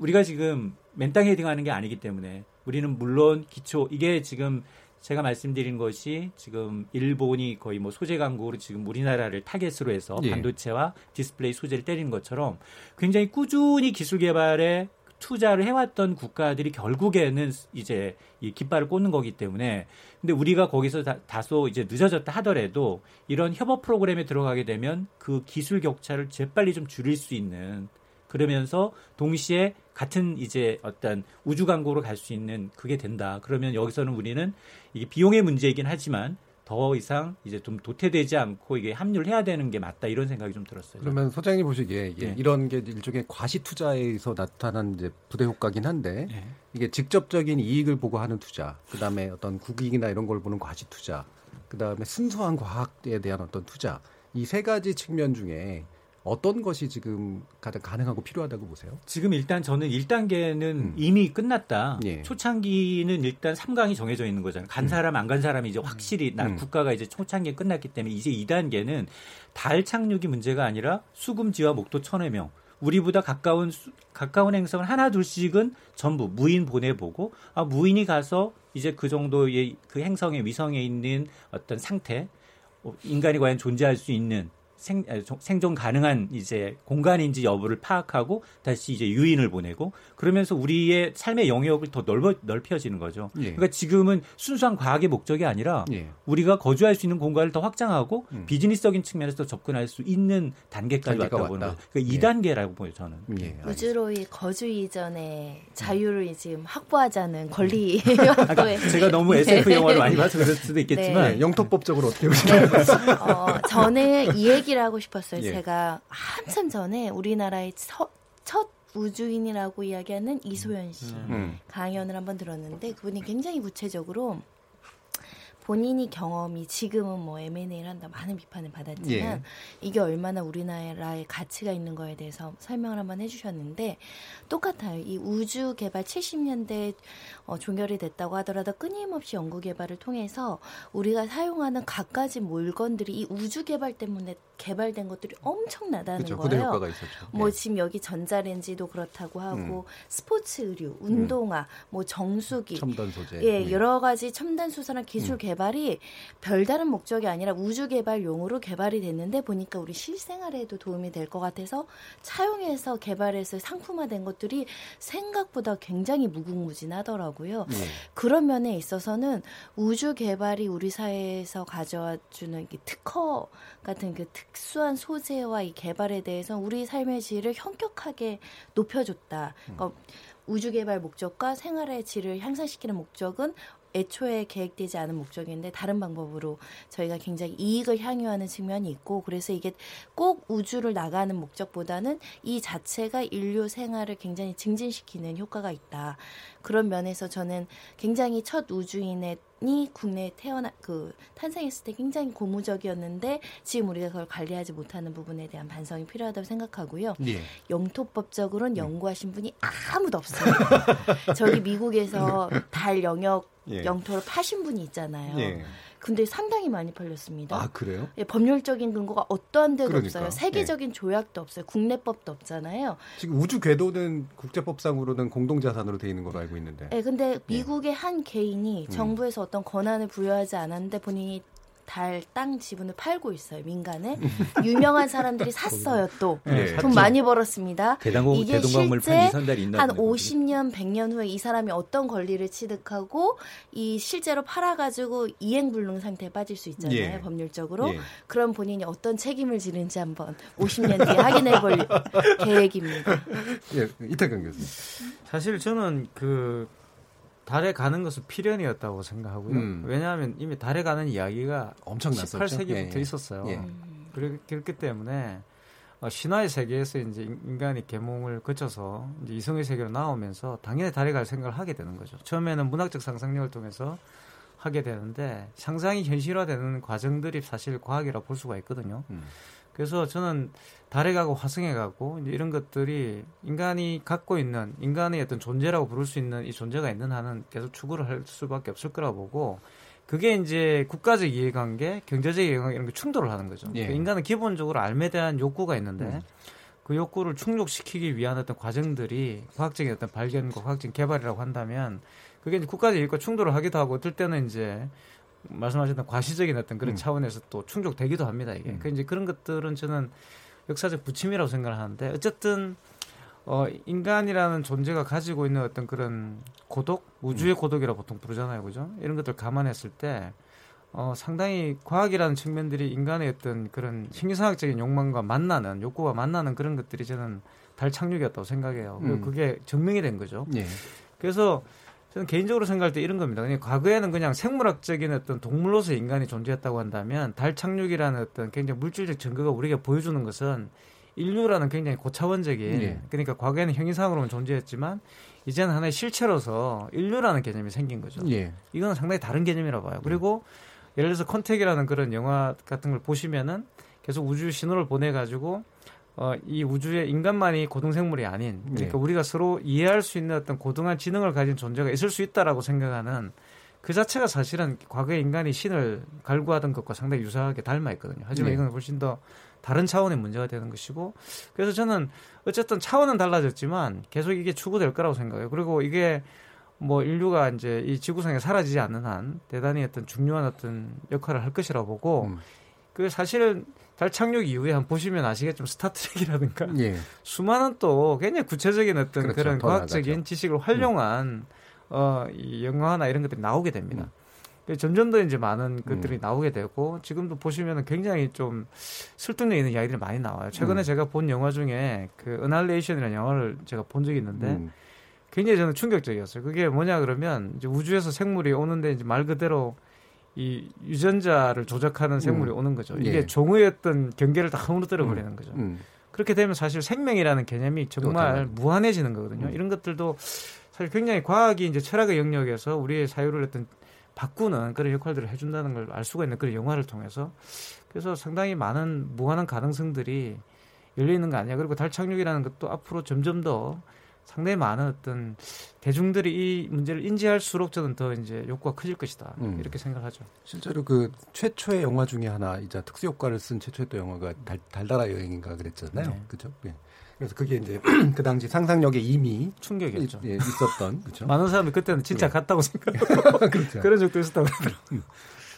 우리가 지금 맨땅 헤딩하는 게 아니기 때문에 우리는 물론 기초 이게 지금 제가 말씀드린 것이 지금 일본이 거의 뭐 소재 강국으로 지금 우리나라를 타겟으로 해서 예. 반도체와 디스플레이 소재를 때리는 것처럼 굉장히 꾸준히 기술 개발에 투자를 해왔던 국가들이 결국에는 이제 이 깃발을 꽂는 거기 때문에 근데 우리가 거기서 다, 다소 이제 늦어졌다 하더라도 이런 협업 프로그램에 들어가게 되면 그 기술 격차를 재빨리 좀 줄일 수 있는 그러면서 동시에 같은 이제 어떤 우주 강국으로 갈 수 있는 그게 된다. 그러면 여기서는 우리는 이게 비용의 문제이긴 하지만 더 이상 이제 좀 도태되지 않고 이게 합류를 해야 되는 게 맞다 이런 생각이 좀 들었어요. 그러면 소장님 보시기에 네. 이런 게 일종의 과시 투자에서 나타난 이제 부대 효과긴 한데 네. 이게 직접적인 이익을 보고 하는 투자, 그다음에 어떤 국익이나 이런 걸 보는 과시 투자, 그다음에 순수한 과학에 대한 어떤 투자 이 세 가지 측면 중에 어떤 것이 지금 가장 가능하고 필요하다고 보세요? 지금 일단 저는 1단계는 음. 이미 끝났다. 예. 초창기는 일단 3강이 정해져 있는 거잖아요. 간 사람 안 간 사람이 이제 확실히 나 음. 국가가 이제 초창기에 끝났기 때문에 이제 2단계는 달 착륙이 문제가 아니라 수금지와 목도 천해명 우리보다 가까운 수- 가까운 행성을 하나 둘씩은 전부 무인 보내보고 아 무인이 가서 이제 그 정도의 그 행성의 위성에 있는 어떤 상태 어, 인간이 과연 존재할 수 있는 생, 아, 종- 생존 가능한 이제 공간인지 여부를 파악하고 다시 이제 유인을 보내고 그러면서 우리의 삶의 영역을 더 넓어, 넓혀지는 거죠. 예. 그러니까 지금은 순수한 과학의 목적이 아니라 예. 우리가 거주할 수 있는 공간을 더 확장하고 음. 비즈니스적인 측면에서 더 접근할 수 있는 단계까지 왔다고 보는. 거죠. 그러니까 예. 2단계라고 보여요, 저는. 예. 우주로의 거주 이전에 자유를 지금 확보하자는 권리 아까 확보에 제가 너무 SF 영화를 많이 봐서 그럴 수도 있겠지만 네, 영토법적으로 어떻게 보시나요? 어, 저는 이 얘기 를 하고 싶었어요. 예. 제가 한참 전에 우리나라의 첫, 첫 우주인이라고 이야기하는 이소연 씨 음. 강연을 한번 들었는데 그분이 굉장히 구체적으로 본인이 경험이 지금은 뭐 M&A를 한다 많은 비판을 받았지만 예. 이게 얼마나 우리나라의 가치가 있는 거에 대해서 설명을 한번 해주셨는데 똑같아요. 이 우주 개발 70년대 어, 종결이 됐다고 하더라도 끊임없이 연구 개발을 통해서 우리가 사용하는 갖가지 물건들이 이 우주 개발 때문에 개발된 것들이 엄청나다는. 부대 거예요. 효과가 있었죠. 뭐 예. 지금 여기 전자레인지도 그렇다고 하고 음. 스포츠 의류, 운동화, 뭐 정수기, 첨단 소재. 예, 예. 여러 가지 첨단 수산화 기술 음. 개발이 별다른 목적이 아니라 우주 개발용으로 개발이 됐는데 보니까 우리 실생활에도 도움이 될 것 같아서 차용해서 개발해서 상품화된 것들이 생각보다 굉장히 무궁무진하더라고요. 예. 그런 면에 있어서는 우주 개발이 우리 사회에서 가져와 주는 이 특허 같은 그 특 수한 소재와 이 개발에 대해서 우리 삶의 질을 현격하게 높여줬다. 그러니까 우주 개발 목적과 생활의 질을 향상시키는 목적은 애초에 계획되지 않은 목적인데 다른 방법으로 저희가 굉장히 이익을 향유하는 측면이 있고 그래서 이게 꼭 우주를 나가는 목적보다는 이 자체가 인류 생활을 굉장히 증진시키는 효과가 있다. 그런 면에서 저는 굉장히 첫 우주인의 이 국내에 태어나 그 탄생했을 때 굉장히 고무적이었는데 지금 우리가 그걸 관리하지 못하는 부분에 대한 반성이 필요하다고 생각하고요. 예. 영토법적으로는 연구하신 분이 아무도 없어요. 저기 미국에서 달 영역 예. 영토를 파신 분이 있잖아요. 예. 근데 상당히 많이 팔렸습니다. 아 그래요? 예, 법률적인 근거가 어떠한 데도 그러니까. 없어요. 세계적인 조약도 없어요. 국내법도 없잖아요. 지금 우주 궤도는 국제법상으로는 공동자산으로 돼 있는 걸로 알고 있는데. 예, 근데 미국의 한 개인이 음. 정부에서 어떤 권한을 부여하지 않았는데 본인이 달 땅 지분을 팔고 있어요 민간에 유명한 사람들이 샀어요 또돈 네, 샀죠. 많이 벌었습니다. 대동강- 이게 실제 한 보네, 50년 100년 후에 이 사람이 어떤 권리를 취득하고 이 실제로 팔아가지고 이행불능 상태에 빠질 수 있잖아요 예. 법률적으로 예. 그럼 본인이 어떤 책임을 지는지 한번 50년 뒤에 확인해볼 계획입니다. 예, 이태경 교수님. 사실 저는 그 달에 가는 것은 필연이었다고 생각하고요. 음. 왜냐하면 이미 달에 가는 이야기가 엄청났었죠. 18세기부터 예, 예. 있었어요. 예. 그렇기, 때문에 어, 신화의 세계에서 이제 인- 인간이 계몽을 거쳐서 이제 이성의 세계로 나오면서 당연히 달에 갈 생각을 하게 되는 거죠. 처음에는 문학적 상상력을 통해서 하게 되는데 상상이 현실화되는 과정들이 사실 과학이라고 볼 수가 있거든요. 음. 그래서 저는 달에 가고 화성에 가고 이런 것들이 인간이 갖고 있는 인간의 어떤 존재라고 부를 수 있는 이 존재가 있는 한은 계속 추구를 할 수밖에 없을 거라고 보고 그게 이제 국가적 이해관계, 경제적 이해관계 이런 게 충돌을 하는 거죠. 예. 그러니까 인간은 기본적으로 알에 대한 욕구가 있는데 음. 그 욕구를 충족시키기 위한 어떤 과정들이 과학적인 어떤 발견과 과학적인 개발이라고 한다면 그게 이제 국가적 이익과 충돌을 하기도 하고 어떨 때는 이제 말씀하셨던 과시적인 어떤 그런 음. 차원에서 또 충족되기도 합니다 이게. 음. 그 이제 그런 것들은 저는 역사적 부침이라고 생각을 하는데 어쨌든 어 인간이라는 존재가 가지고 있는 어떤 그런 고독, 우주의 음. 고독이라고 보통 부르잖아요, 그죠? 이런 것들 감안했을 때 어, 상당히 과학이라는 측면들이 인간의 어떤 그런 신기상학적인 욕망과 만나는 욕구와 만나는 그런 것들이 저는 달 착륙이었다고 생각해요. 음. 그게 증명이 된 거죠. 예. 그래서 저는 개인적으로 생각할 때 이런 겁니다. 그냥 과거에는 그냥 생물학적인 어떤 동물로서 인간이 존재했다고 한다면 달 착륙이라는 어떤 굉장히 물질적 증거가 우리가 보여주는 것은 인류라는 굉장히 고차원적인 예. 그러니까 과거에는 형이상으로만 존재했지만 이제는 하나의 실체로서 인류라는 개념이 생긴 거죠. 예. 이거는 상당히 다른 개념이라고 봐요. 그리고 예를 들어서 컨택이라는 그런 영화 같은 걸 보시면은 계속 우주 신호를 보내 가지고 어, 이 우주에 인간만이 고등생물이 아닌 그러니까 네. 우리가 서로 이해할 수 있는 어떤 고등한 지능을 가진 존재가 있을 수 있다라고 생각하는 그 자체가 사실은 과거에 인간이 신을 갈구하던 것과 상당히 유사하게 닮아 있거든요. 하지만 네. 이건 훨씬 더 다른 차원의 문제가 되는 것이고 그래서 저는 어쨌든 차원은 달라졌지만 계속 이게 추구될 거라고 생각해요. 그리고 이게 뭐 인류가 이제 이 지구상에 사라지지 않는 한 대단히 어떤 중요한 어떤 역할을 할 것이라고 보고 음. 그 사실은 달 착륙 이후에 한번 보시면 아시겠지만 스타트rek이라든가 예. 수많은 또 굉장히 구체적인 어떤 그렇죠. 그런 더 과학적인 나아가죠. 지식을 활용한 어, 이 영화나 이런 것들이 나오게 됩니다. 음. 점점 더 이제 많은 것들이 나오게 되고 지금도 보시면은 굉장히 좀 설득력 있는 이야기들이 많이 나와요. 최근에 음. 제가 본 영화 중에 그 어날레이션이라는 영화를 제가 본 적이 있는데 음. 굉장히 저는 충격적이었어요. 그게 뭐냐 그러면 이제 우주에서 생물이 오는데 이제 말 그대로 이 유전자를 조작하는 생물이 음. 오는 거죠. 이게 예. 종의 어떤 경계를 다 허물어뜨려 버리는 거죠. 음. 그렇게 되면 사실 생명이라는 개념이 정말. 무한해지는 거거든요. 음. 이런 것들도 사실 굉장히 과학이 이제 철학의 영역에서 우리의 사유를 어떤 바꾸는 그런 역할들을 해준다는 걸 알 수가 있는 그런 영화를 통해서 그래서 상당히 많은 무한한 가능성들이 열려 있는 거 아니야. 그리고 달 착륙이라는 것도 앞으로 점점 더 상당히 많은 어떤 대중들이 이 문제를 인지할수록 저는 더 이제 욕구가 커질 것이다. 음. 이렇게 생각하죠. 실제로 그 최초의 영화 중에 하나 이제 특수 효과를 쓴 최초의 또 영화가 달, 달달아 여행인가 그랬잖아요. 네. 그죠? 예. 그래서 그게 이제 그 당시 상상력에 이미 충격이었죠. 예, 있었던 그죠? 많은 사람이 그때는 진짜 예. 같다고 생각하고 그렇죠. 그런 적도 있었다고 그러더라고요.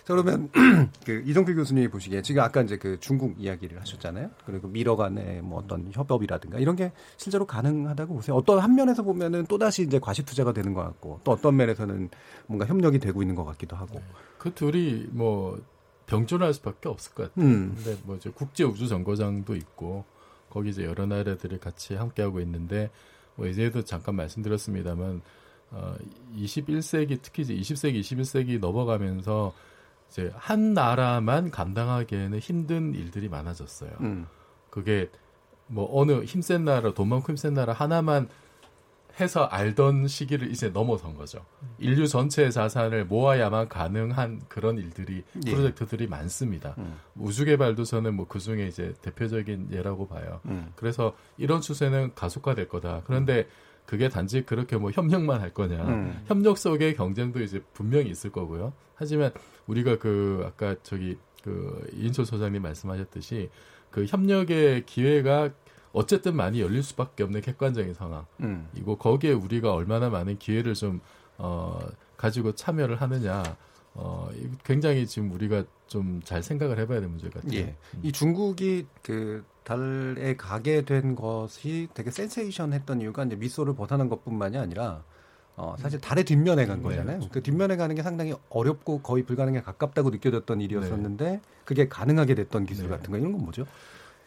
자, 그러면 그 이동필 교수님이 보시기에 지금 아까 이제 그 중국 이야기를 하셨잖아요. 그리고 미러 간의 뭐 어떤 협업이라든가 이런 게 실제로 가능하다고 보세요. 어떤 한 면에서 보면은 또 다시 이제 과시 투자가 되는 것 같고 또 어떤 면에서는 뭔가 협력이 되고 있는 것 같기도 하고. 그 둘이 뭐 병존할 수밖에 없을 것 같아요. 음. 근데 뭐 이제 국제 우주 정거장도 있고 거기 이제 여러 나라들이 같이 함께 하고 있는데 뭐 이제도 잠깐 말씀드렸습니다만 어 21세기 특히 이제 20세기 21세기 넘어가면서 이제 한 나라만 감당하기에는 힘든 일들이 많아졌어요. 음. 그게 뭐 어느 힘센 나라 돈 많고 힘센 나라 하나만 해서 알던 시기를 이제 넘어선 거죠. 인류 전체의 자산을 모아야만 가능한 그런 일들이 예. 프로젝트들이 많습니다. 음. 우주 개발도 저는 뭐 그 중에 이제 대표적인 예라고 봐요. 음. 그래서 이런 추세는 가속화될 거다. 그런데 그게 단지 그렇게 뭐 협력만 할 거냐. 음. 협력 속의 경쟁도 이제 분명히 있을 거고요. 하지만 우리가 그 아까 저기 그 이인철 소장님 말씀하셨듯이 그 협력의 기회가 어쨌든 많이 열릴 수밖에 없는 객관적인 상황. 음. 이고 거기에 우리가 얼마나 많은 기회를 좀 어, 가지고 참여를 하느냐. 어, 이 굉장히 지금 우리가 좀 잘 생각을 해봐야 될 문제 같아요. 예. 이 중국이 그 달에 가게 된 것이 되게 센세이션했던 이유가 이제 미소를 벗어난 것뿐만이 아니라 어, 사실 달의 뒷면에 간 거잖아요. 그 뒷면에 가는 게 상당히 어렵고 거의 불가능에 가깝다고 느껴졌던 일이었었는데 그게 가능하게 됐던 기술 같은 거 이런 건 뭐죠?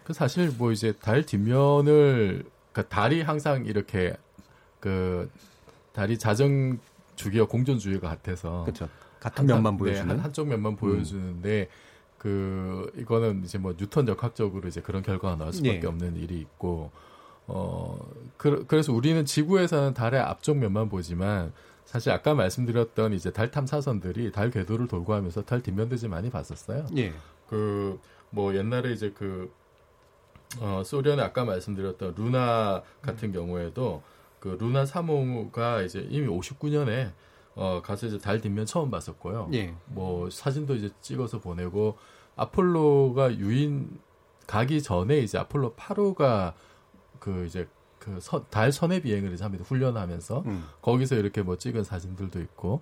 그 사실 뭐 이제 달 뒷면을 그 달이 항상 이렇게 그 달이 자정 주기와 공전 주기가 같아서 그렇죠. 같은 면만 네, 보여주는? 한, 한쪽 면만 보여주는데 그 이거는 이제 뭐 뉴턴 역학적으로 이제 그런 결과가 나올 수밖에 예. 없는 일이 있고 어 그, 그래서 우리는 지구에서는 달의 앞쪽 면만 보지만 사실 아까 말씀드렸던 이제 달 탐사선들이 달 궤도를 돌고 하면서 달 뒷면도 좀 많이 봤었어요. 예. 그 뭐 옛날에 이제 그 어, 소련의 아까 말씀드렸던 루나 같은 경우에도 그 루나 3호가 이제 이미 59년에 어, 가서 이제 달 뒷면 처음 봤었고요. 예. 뭐 사진도 이제 찍어서 보내고 아폴로가 유인 가기 전에 이제 아폴로 8호가 그 이제 그 달 선해 비행을 이제 합니다. 훈련하면서 음. 거기서 이렇게 뭐 찍은 사진들도 있고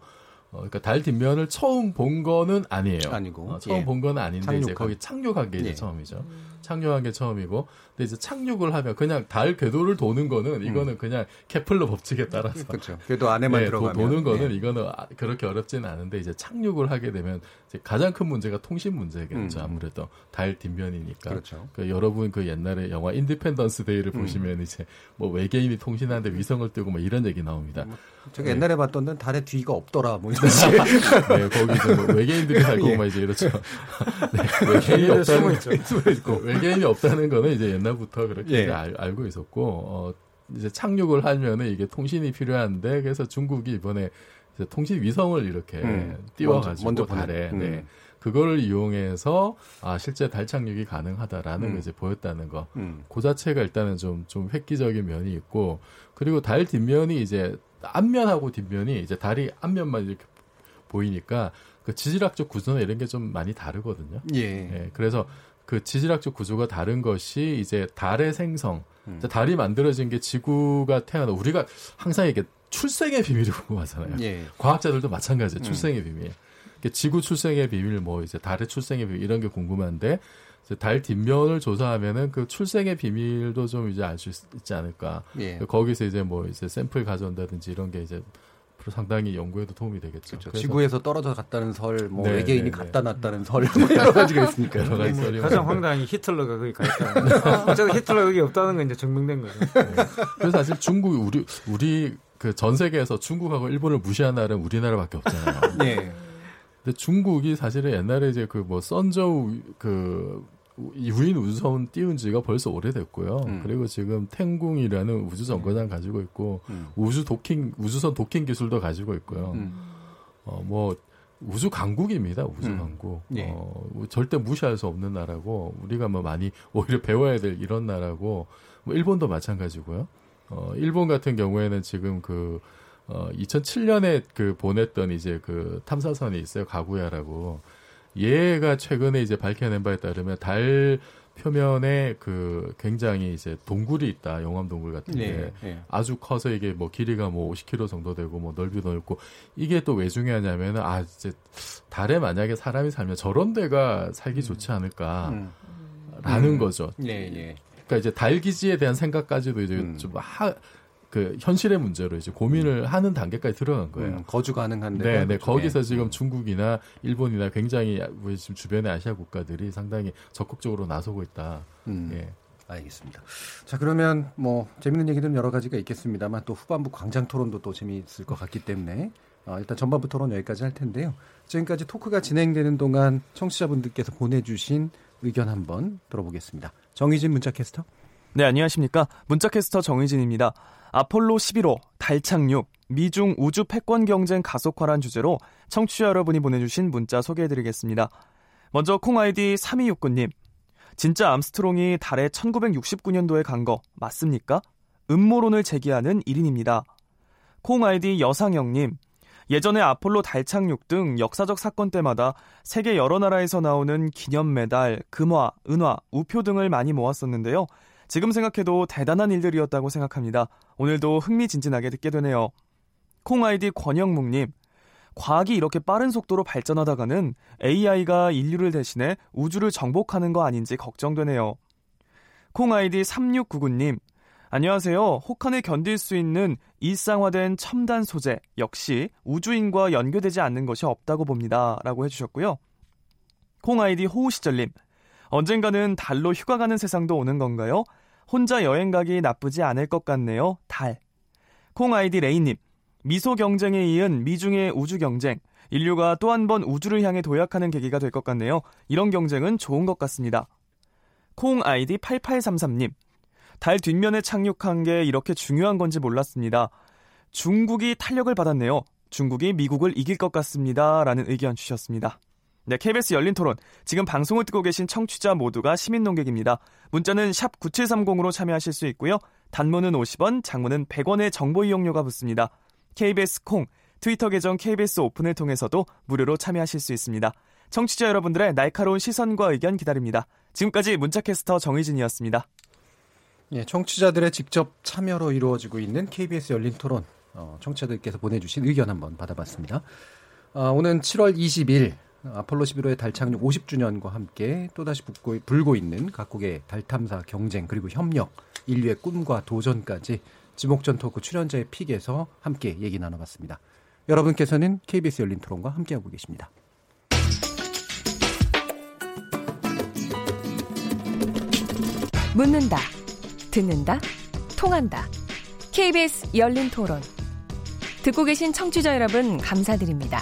어, 그러니까 달 뒷면을 처음 본 거는 아니에요. 아니고. 어, 처음 예. 본건 아닌데 이제 착륙한. 거기 착륙한 게 이제 예. 처음이죠. 착륙한 게 처음이고, 근데 이제 착륙을 하면 그냥 달 궤도를 도는 거는 이거는 그냥 케플러 법칙에 따라서 음. 그렇죠. 궤도 안에만 네, 들어가면. 도, 는 거는 예. 이거는 아- 그렇게 어렵지는 않은데 이제 착륙을 하게 되면 가장 큰 문제가 통신 문제겠죠. 음. 아무래도 달 뒷면이니까. 그렇죠. 그 여러분 그 옛날에 영화 인디펜던스 데이를 음. 보시면 이제 뭐 외계인이 통신하는데 위성을 쓰고 뭐 이런 얘기 나옵니다. 제가 네. 옛날에 봤던 데는 달에 뒤가 없더라. 뭐 이런 식. 네, 거기 이제 뭐 외계인들이 살고 예. 막 이제 이렇죠. 네, 외계인이 없다는. 숨어 있고. 외계인이 없다는 거는 이제 옛날부터 그렇게 예. 알, 알고 있었고 어 이제 착륙을 하면은 이게 통신이 필요한데 그래서 중국이 이번에 이제 통신 위성을 이렇게 음, 띄워가지고 먼저- 먼저 달에 음. 네. 그거를 이용해서 아 실제 달 착륙이 가능하다라는 음. 걸 이제 보였다는 거. 음. 그 자체가 일단은 좀, 좀 획기적인 면이 있고, 그리고 달 뒷면이 이제, 앞면하고 뒷면이 이제 달이 앞면만 이렇게 보이니까, 그 지질학적 구조나 이런 게 좀 많이 다르거든요. 예. 그래서 그 지질학적 구조가 다른 것이 이제 달의 생성, 음. 달이 만들어진 게 지구가 태어나, 우리가 항상 이게 출생의 비밀이 궁금하잖아요. 예. 과학자들도 마찬가지예요. 음. 출생의 비밀. 이게 지구 출생의 비밀, 뭐 이제 달의 출생의 비밀 이런 게 궁금한데 달 뒷면을 조사하면은 그 출생의 비밀도 좀 이제 알 수 있지 않을까. 예. 거기서 이제 뭐 이제 샘플 가져온다든지 이런 게 이제 앞으로 상당히 연구에도 도움이 되겠죠. 그래서 지구에서 떨어져 갔다는 설, 뭐 네, 외계인이 네, 갖다 놨다는 설, 뭐 여러 가지가 있으니까. 여러 가지 썰이 가장 황당한 게 히틀러가 거기 가 있다. 어쨌든 히틀러 거기 없다는 건 이제 증명된 거죠. 그래서 사실 중국이 우리 우리 그 전 세계에서 중국하고 일본을 무시한 나라는 우리나라밖에 없잖아요. 네. 근데 중국이 사실은 옛날에 이제 그 뭐 선저우 그 유인 우주선 띄운 지가 벌써 오래됐고요. 음. 그리고 지금 탱궁이라는 우주 정거장 가지고 있고 우주 도킹 우주선 도킹 기술도 가지고 있고요. 음. 어뭐 우주 강국입니다. 우주 음. 강국. 예. 어, 절대 무시할 수 없는 나라고 우리가 뭐 많이 오히려 배워야 될 이런 나라고 뭐 일본도 마찬가지고요. 어 일본 같은 경우에는 지금 그 어, 2007년에 그 보냈던 이제 그 탐사선이 있어요. 가구야라고. 얘가 최근에 이제 밝혀낸 바에 따르면 달 표면에 그 굉장히 이제 동굴이 있다. 용암 동굴 같은 게. 네, 네. 아주 커서 이게 뭐 길이가 뭐 50km 정도 되고 뭐 넓이도 넓고 이게 또 왜 중요하냐면은 아 이제 달에 만약에 사람이 살면 저런 데가 살기 좋지 않을까라는 음. 거죠. 예, 예. 그러니까 이제 달 기지에 대한 생각까지도 이제 음. 좀 하, 그 현실의 문제로 이제 고민을 하는 단계까지 들어간 거예요. 음, 거주 가능한 데가 네, 네. 거기서 지금 중국이나 일본이나 굉장히 우리 지금 주변의 아시아 국가들이 상당히 적극적으로 나서고 있다. 음. 예. 알겠습니다. 자 그러면 뭐 재밌는 얘기들은 여러 가지가 있겠습니다만 또 후반부 광장 토론도 또 재미있을 것 같기 때문에 어, 일단 전반부 토론 여기까지 할 텐데요. 지금까지 토크가 진행되는 동안 청취자분들께서 보내주신 의견 한번 들어보겠습니다. 정희진 문자캐스터. 네, 안녕하십니까. 문자캐스터 정의진입니다. 아폴로 11호, 달 착륙, 미중 우주 패권 경쟁 가속화란 주제로 청취자 여러분이 보내주신 문자 소개해드리겠습니다. 먼저 콩 아이디 3269님. 진짜 암스트롱이 달에 1969년도에 간 거 맞습니까? 음모론을 제기하는 1인입니다. 콩 아이디 여상영님. 예전에 아폴로 달 착륙 등 역사적 사건 때마다 세계 여러 나라에서 나오는 기념 메달, 금화, 은화, 우표 등을 많이 모았었는데요. 지금 생각해도 대단한 일들이었다고 생각합니다. 오늘도 흥미진진하게 듣게 되네요. 콩 아이디 권영묵님. 과학이 이렇게 빠른 속도로 발전하다가는 AI가 인류를 대신해 우주를 정복하는 거 아닌지 걱정되네요. 콩 아이디 3699님. 안녕하세요. 혹한을 견딜 수 있는 일상화된 첨단 소재 역시 우주인과 연결되지 않는 것이 없다고 봅니다. 라고 해주셨고요. 콩 아이디 호우시절님. 언젠가는 달로 휴가 가는 세상도 오는 건가요? 혼자 여행 가기 나쁘지 않을 것 같네요. 달. 콩 아이디 레이님. 미소 경쟁에 이은 미중의 우주 경쟁. 인류가 또 한 번 우주를 향해 도약하는 계기가 될 것 같네요. 이런 경쟁은 좋은 것 같습니다. 콩 아이디 8833님. 달 뒷면에 착륙한 게 이렇게 중요한 건지 몰랐습니다. 중국이 탄력을 받았네요. 중국이 미국을 이길 것 같습니다. 라는 의견 주셨습니다. 네, KBS 열린 토론. 지금 방송을 듣고 계신 청취자 모두가 시민 농객입니다. 문자는 샵 9730으로 참여하실 수 있고요. 단문은 50원, 장문은 100원의 정보 이용료가 붙습니다. KBS 콩, 트위터 계정 KBS 오픈을 통해서도 무료로 참여하실 수 있습니다. 청취자 여러분들의 날카로운 시선과 의견 기다립니다. 지금까지 문자캐스터 정의진이었습니다. 예, 청취자들의 직접 참여로 이루어지고 있는 KBS 열린 토론. 어, 청취자들께서 보내주신 의견 한번 받아봤습니다. 어, 오는 7월 20일 아폴로 11호의 달 착륙 50주년과 함께 또다시 붙고, 불고 있는 각국의 달 탐사 경쟁 그리고 협력, 인류의 꿈과 도전까지 지목전 토크 출연자의 픽에서 함께 얘기 나눠봤습니다. 여러분께서는 KBS 열린 토론과 함께하고 계십니다. 묻는다, 듣는다, 통한다. KBS 열린 토론. 듣고 계신 청취자 여러분 감사드립니다.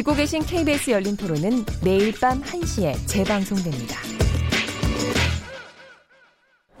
듣고 계신 KBS 열린 토론은 매일 밤 1시에 재방송됩니다.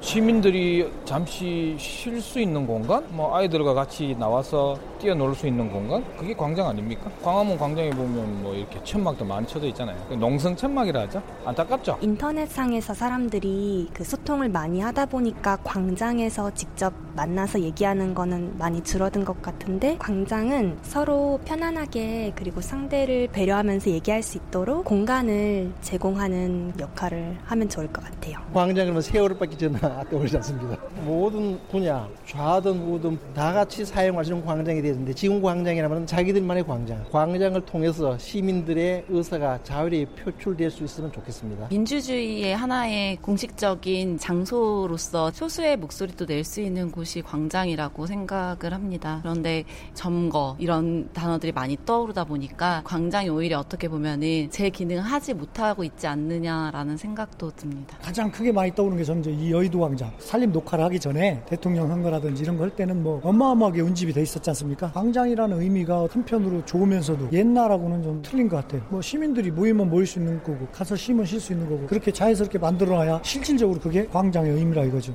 시민들이 잠시 쉴 수 있는 공간, 뭐 아이들과 같이 나와서 뛰어놀 수 있는 공간, 그게 광장 아닙니까? 광화문 광장에 보면 뭐 이렇게 천막도 많이 쳐져 있잖아요. 농성 천막이라 하죠. 안타깝죠. 인터넷상에서 사람들이 그 소통을 많이 하다 보니까 광장에서 직접 만나서 얘기하는 거는 많이 줄어든 것 같은데 광장은 서로 편안하게 그리고 상대를 배려하면서 얘기할 수 있도록 공간을 제공하는 역할을 하면 좋을 것 같아요. 광장은 세월을 받기 전에 떠오르지 않습니다. 모든 분야, 좌든 우든 다 같이 사용할 수 있는 광장이 되는데 지금 광장이라면 자기들만의 광장. 광장을 통해서 시민들의 의사가 자율이 표출될 수 있으면 좋겠습니다. 민주주의의 하나의 공식적인 장소로서 소수의 목소리도 낼 수 있는 곳이 광장이라고 생각을 합니다. 그런데 점거 이런 단어들이 많이 떠오르다 보니까 광장이 오히려 어떻게 보면은 제 기능을 하지 못하고 있지 않느냐라는 생각도 듭니다. 가장 크게 많이 떠오르는 게 저는 이제 이 여의도 광장 산림 녹화를 하기 전에 대통령 선거라든지 이런 거 할 때는 뭐 어마어마하게 운집이 돼 있었지 않습니까? 광장이라는 의미가 한편으로 좋으면서도 옛날하고는 좀 틀린 것 같아요. 뭐 시민들이 모이면 모일 수 있는 거고 가서 쉬면 쉴 수 있는 거고 그렇게 자연스럽게 만들어놔야 실질적으로 그게 광장의 의미라 이거죠.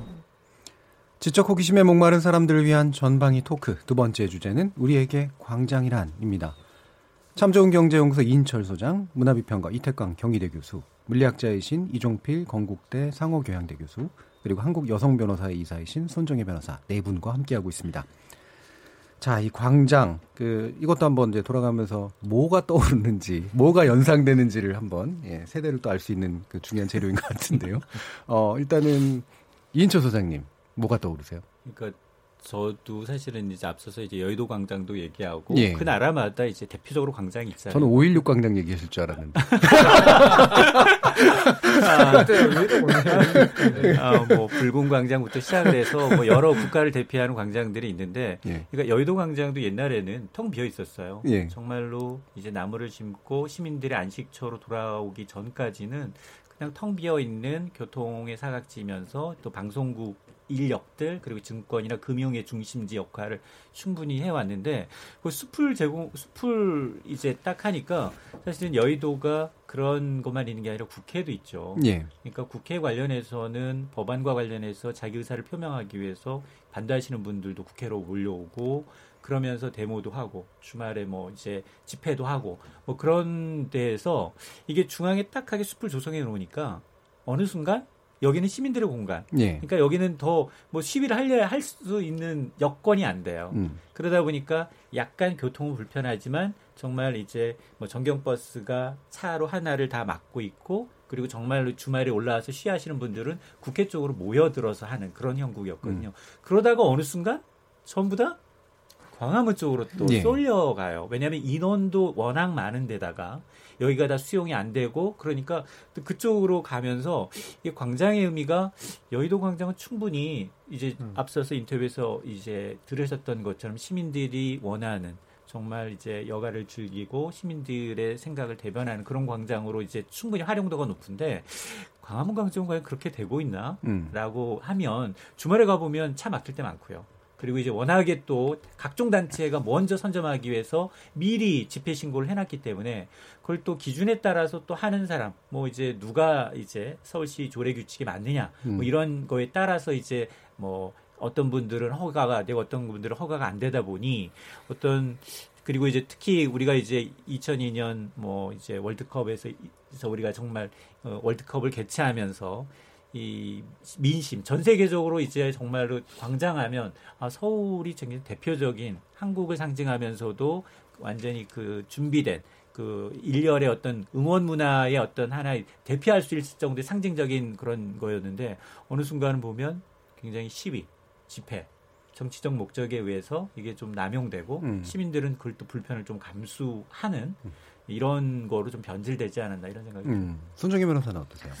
지적 호기심에 목마른 사람들을 위한 전방위 토크 두 번째 주제는 우리에게 광장이란입니다. 참 좋은 경제연구소 이인철 소장, 문화비평가 이태광 경희대 교수, 물리학자이신 이종필 건국대 상호교양대 교수, 그리고 한국 여성 변호사의 이사이신 손정혜 변호사 네 분과 함께하고 있습니다. 자, 이 광장 그 이것도 한번 이제 돌아가면서 뭐가 떠오르는지, 뭐가 연상되는지를 한번 예, 세대를 또 알 수 있는 그 중요한 재료인 것 같은데요. 어, 일단은 이인철 소장님 뭐가 떠오르세요? 그러니까 저도 사실은 이제 앞서서 이제 여의도 광장도 얘기하고 예. 그 나라마다 이제 대표적으로 광장이 있잖아요. 저는 5.16 광장 얘기하실 줄 알았는데. 아, 뭐 붉은 광장부터 시작을 해서 뭐 여러 국가를 대표하는 광장들이 있는데, 예. 그러니까 여의도 광장도 옛날에는 텅 비어 있었어요. 예. 정말로 이제 나무를 심고 시민들의 안식처로 돌아오기 전까지는 그냥 텅 비어 있는 교통의 사각지면서 또 방송국 인력들 그리고 증권이나 금융의 중심지 역할을 충분히 해왔는데 그 숲을 제공 숲을 이제 딱 하니까 사실은 여의도가 그런 것만 있는 게 아니라 국회도 있죠. 예. 그러니까 국회 관련해서는 법안과 관련해서 자기 의사를 표명하기 위해서 반대하시는 분들도 국회로 몰려오고 그러면서 데모도 하고 주말에 뭐 이제 집회도 하고 뭐 그런 데에서 이게 중앙에 딱하게 숲을 조성해 놓으니까 어느 순간 여기는 시민들의 공간. 예. 그러니까 여기는 더 뭐 시위를 하려 할수 있는 여건이 안 돼요. 음. 그러다 보니까 약간 교통은 불편하지만 정말 이제 뭐 전경버스가 차로 하나를 다 막고 있고 그리고 정말로 주말에 올라와서 쉬하시는 분들은 국회 쪽으로 모여들어서 하는 그런 형국이었거든요. 그러다가 어느 순간 전부 다 광화문 쪽으로 또 예. 쏠려가요. 왜냐하면 인원도 워낙 많은 데다가 여기가 다 수용이 안 되고 그러니까 또 그쪽으로 가면서 이 광장의 의미가 여의도 광장은 충분히 이제 앞서서 인터뷰에서 이제 들으셨던 것처럼 시민들이 원하는 정말 이제 여가를 즐기고 시민들의 생각을 대변하는 그런 광장으로 이제 충분히 활용도가 높은데 광화문 광장은 과연 그렇게 되고 있나? 음. 라고 하면 주말에 가보면 차 막힐 때 많고요. 그리고 이제 워낙에 또 각종 단체가 먼저 선점하기 위해서 미리 집회 신고를 해놨기 때문에 그걸 또 기준에 따라서 또 하는 사람, 뭐 이제 누가 이제 서울시 조례 규칙이 맞느냐, 음. 뭐 이런 거에 따라서 이제 뭐 어떤 분들은 허가가 되고 어떤 분들은 허가가 안 되다 보니 어떤 그리고 이제 특히 우리가 이제 2002년 뭐 이제 월드컵에서 서 우리가 정말 어, 월드컵을 개최하면서 이 민심 전 세계적으로 이제 정말로 광장하면 아 서울이 굉장히 대표적인 한국을 상징하면서도 완전히 그 준비된 그 일렬의 어떤 응원 문화의 어떤 하나의 대표할 수 있을 정도의 상징적인 그런 거였는데 어느 순간은 보면 굉장히 시위, 집회, 정치적 목적에 의해서 이게 좀 남용되고 음. 시민들은 그걸 또 불편을 좀 감수하는 이런 거로 좀 변질되지 않았나 이런 생각이 듭니다. 음. 손정희 변호사는 어떠세요?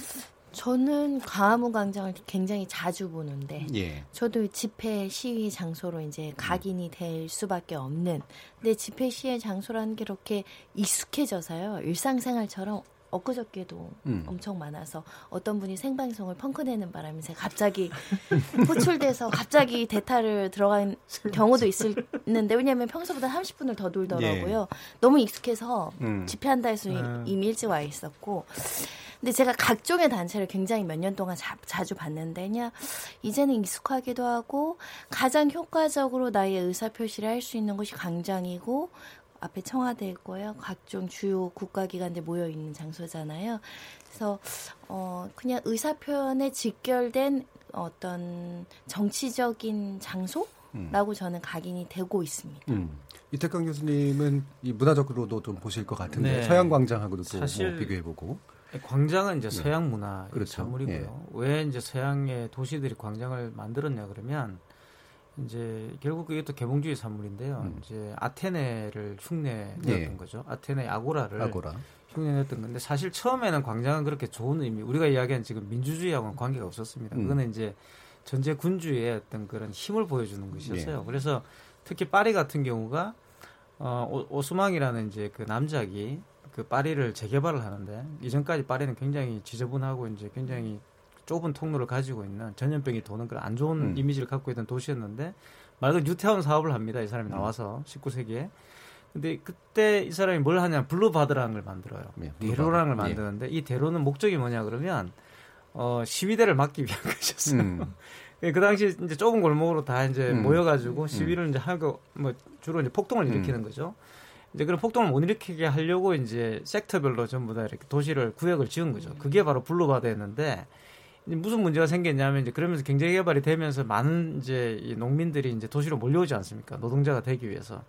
저는 광화문 광장을 굉장히 자주 보는데 예. 저도 집회 시위 장소로 이제 각인이 될 수밖에 없는 근데 집회 시위 장소라는 게 이렇게 익숙해져서요 일상생활처럼 엊그저께도 음. 엄청 많아서 어떤 분이 생방송을 펑크내는 바람에 제가 갑자기 호출돼서 갑자기 대타를 들어간 경우도 있었는데 왜냐하면 평소보다 30분을 더 돌더라고요. 너무 익숙해서 음. 집회한다 해서 이- 아. 이미 일찍 와 있었고 근데 제가 각종의 단체를 굉장히 몇 년 동안 자, 자주 봤는데 그냥 이제는 익숙하기도 하고 가장 효과적으로 나의 의사 표시를 할 수 있는 곳이 광장이고 앞에 청와대 있고요. 각종 주요 국가기관들 모여 있는 장소잖아요. 그래서 어 그냥 의사 표현에 직결된 어떤 정치적인 장소 라고 저는 각인이 되고 있습니다. 음. 이태강 교수님은 이 문화적으로도 좀 보실 것 같은데 네. 서양 광장하고도 또 사실 뭐 비교해보고 광장은 이제 네. 서양 문화 그렇죠. 산물이고요. 예. 왜 이제 서양의 도시들이 광장을 만들었냐 그러면 이제 결국 이것도 개봉주의 산물인데요. 음. 이제 아테네를 흉내냈던 예. 거죠. 아테네 아고라를 아고라. 흉내 냈던 건데 사실 처음에는 광장은 그렇게 좋은 의미 우리가 이야기한 지금 민주주의하고는 관계가 없었습니다. 음. 그거는 이제 전제 군주의 어떤 그런 힘을 보여주는 것이었어요. 예. 그래서 특히 파리 같은 경우가 어, 오- 오스망이라는 이제 그 남작이 그 파리를 재개발을 하는데 이전까지 파리는 굉장히 지저분하고 이제 굉장히 좁은 통로를 가지고 있는 전염병이 도는 그런 안 좋은 음. 이미지를 갖고 있던 도시였는데 말 그대로 뉴타운 사업을 합니다. 이 사람이 음. 나와서 19세기에. 근데 그때 이 사람이 뭘 하냐 boulevard라는 걸 만들어요. 예, 대로라는 걸. 예. 만드는데 이 대로는 목적이 뭐냐 그러면 어, 시위대를 막기 위한 것이었어요. 음. 예, 그 당시 이제 좁은 골목으로 다 이제 음. 모여가지고 시위를 이제 하고 뭐 주로 이제 폭동을 일으키는 음. 거죠. 이제 그런 폭동을 못 일으키게 하려고 이제 섹터별로 전부 다 이렇게 도시를 구역을 지은 거죠. 그게 바로 boulevard였는데 무슨 문제가 생겼냐면 이제 그러면서 경제 개발이 되면서 많은 이제 이 농민들이 이제 도시로 몰려오지 않습니까? 노동자가 되기 위해서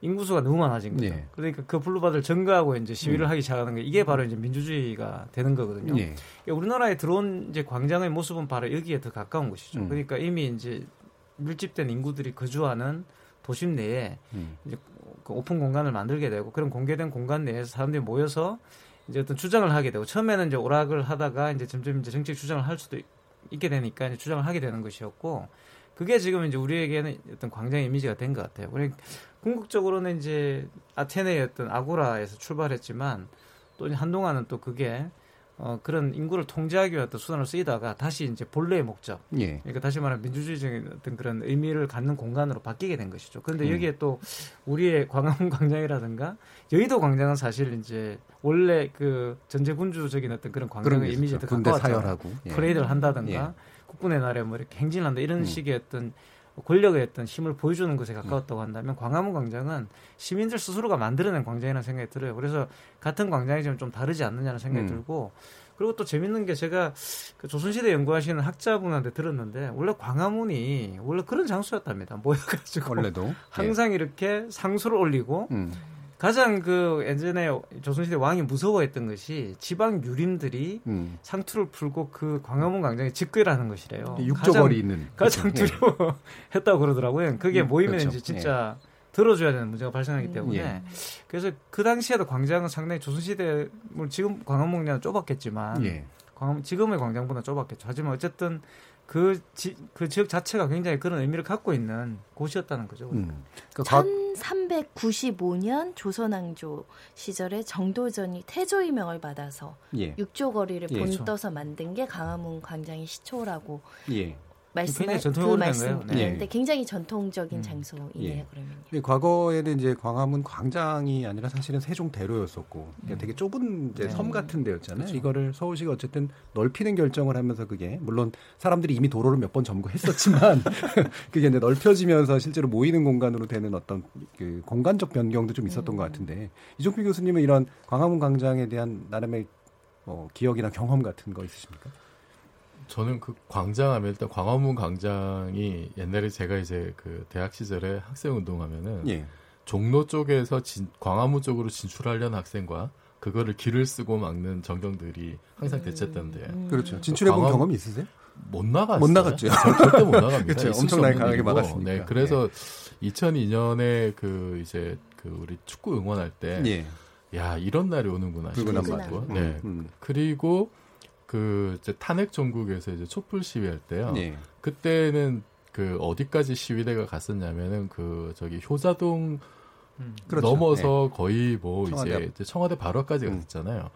인구수가 너무 많아진 거죠. 예. 그러니까 그 boulevard를 점거하고 이제 시위를 음. 하기 시작하는 게 이게 바로 이제 민주주의가 되는 거거든요. 예. 그러니까 우리나라에 들어온 이제 광장의 모습은 바로 여기에 더 가까운 것이죠. 음. 그러니까 이미 이제 밀집된 인구들이 거주하는 도심 내에 음. 이제 그 오픈 공간을 만들게 되고 그런 공개된 공간 내에서 사람들이 모여서 이제 어떤 주장을 하게 되고 처음에는 이제 오락을 하다가 이제 점점 이제 정책 주장을 할 수도 있게 되니까 이제 주장을 하게 되는 것이었고 그게 지금 이제 우리에게는 어떤 광장 이미지가 된 것 같아요. 우리 궁극적으로는 이제 아테네의 어떤 아고라에서 출발했지만 또 한동안은 또 그게 어, 그런 인구를 통제하기 위한 어떤 수단으로 쓰이다가 다시 이제 본래의 목적, 예. 그러니까 다시 말하면 민주주의적인 어떤 그런 의미를 갖는 공간으로 바뀌게 된 것이죠. 그런데 음. 여기에 또 우리의 광화문 광장이라든가 여의도 광장은 사실 이제 원래 그 전제군주적인 어떤 그런 광장의 게 이미지에. 더 군대. 사열하고. 예. 퍼레이드를 한다든가 예. 국군의 날에 뭐 이렇게 행진을 한다 이런 음. 식의 어떤 권력의 어떤 힘을 보여주는 것에 가까웠다고 한다면 광화문 광장은 시민들 스스로가 만들어낸 광장이라는 생각이 들어요. 그래서 같은 광장이지만 좀 다르지 않느냐는 생각이 음. 들고 그리고 또 재밌는 게 제가 그 조선시대 연구하시는 학자분한테 들었는데 원래 광화문이 원래 그런 장소였답니다. 모여가지고 원래도 항상 이렇게 상수를 올리고 음. 가장 그 예전에 조선시대 왕이 무서워했던 것이 지방 유림들이 음. 상투를 풀고 그 광화문 광장에 집결하는 것이래요. 육조거리 있는 가장 그렇죠. 두려워했다고 그러더라고요. 그게 음, 모이면 그렇죠. 이제 진짜 들어줘야 되는 문제가 발생하기 때문에 예. 그래서 그 당시에도 광장은 상당히 조선시대 뭐 지금 광화문 광장은 좁았겠지만 예. 광화문 지금의 광장보다 좁았겠죠. 하지만 어쨌든 그, 지, 그 지역 자체가 굉장히 그런 의미를 갖고 있는 곳이었다는 거죠. 음. 그 1395년 조선왕조 시절에 정도전이 태조의 명을 받아서 예. 육조 거리를 예. 본떠서 만든 게 강화문 광장의 시초라고 예. 전통이 그 오래된 말씀 거예요. 네. 드렸는데 굉장히 전통적인 장소이네요. 예. 그러면 이 과거에는 이제 광화문 광장이 아니라 사실은 세종대로였었고 그러니까 되게 좁은 이제 네. 섬 같은 데였잖아요. 그렇죠. 이거를 서울시가 어쨌든 넓히는 결정을 하면서 그게 물론 사람들이 이미 도로를 몇 번 점거했었지만 그게 이제 넓혀지면서 실제로 모이는 공간으로 되는 어떤 그 공간적 변경도 좀 있었던 것 같은데 이종필 교수님은 이런 광화문 광장에 대한 나름의 뭐 기억이나 경험 같은 거 있으십니까? 저는 그 광장하면 일단 광화문 광장이 옛날에 제가 이제 그 대학 시절에 학생 운동하면은 예. 종로 쪽에서 진, 광화문 쪽으로 진출하려는 학생과 그거를 길을 쓰고 막는 전경들이 항상 대체했던데. 그렇죠. 진출해 본 광화- 경험이 있으세요? 못 나갔어요. 못 나갔죠. 절- 절대 못 나갑니다. 그렇죠. 엄청나게 강하게 일이고. 막았으니까. 네, 그래서 2002년에 그 이제 그 우리 축구 응원할 때, 예. 야 이런 날이 오는구나 싶었고, 맞고. 네. 음. 그리고 그 이제 탄핵 전국에서 이제 촛불 시위할 때요. 예. 그때는 그 어디까지 시위대가 갔었냐면은 그 저기 효자동 그렇죠. 넘어서 거의 뭐 청와대 이제 청와대 바로 앞까지 음. 갔었잖아요.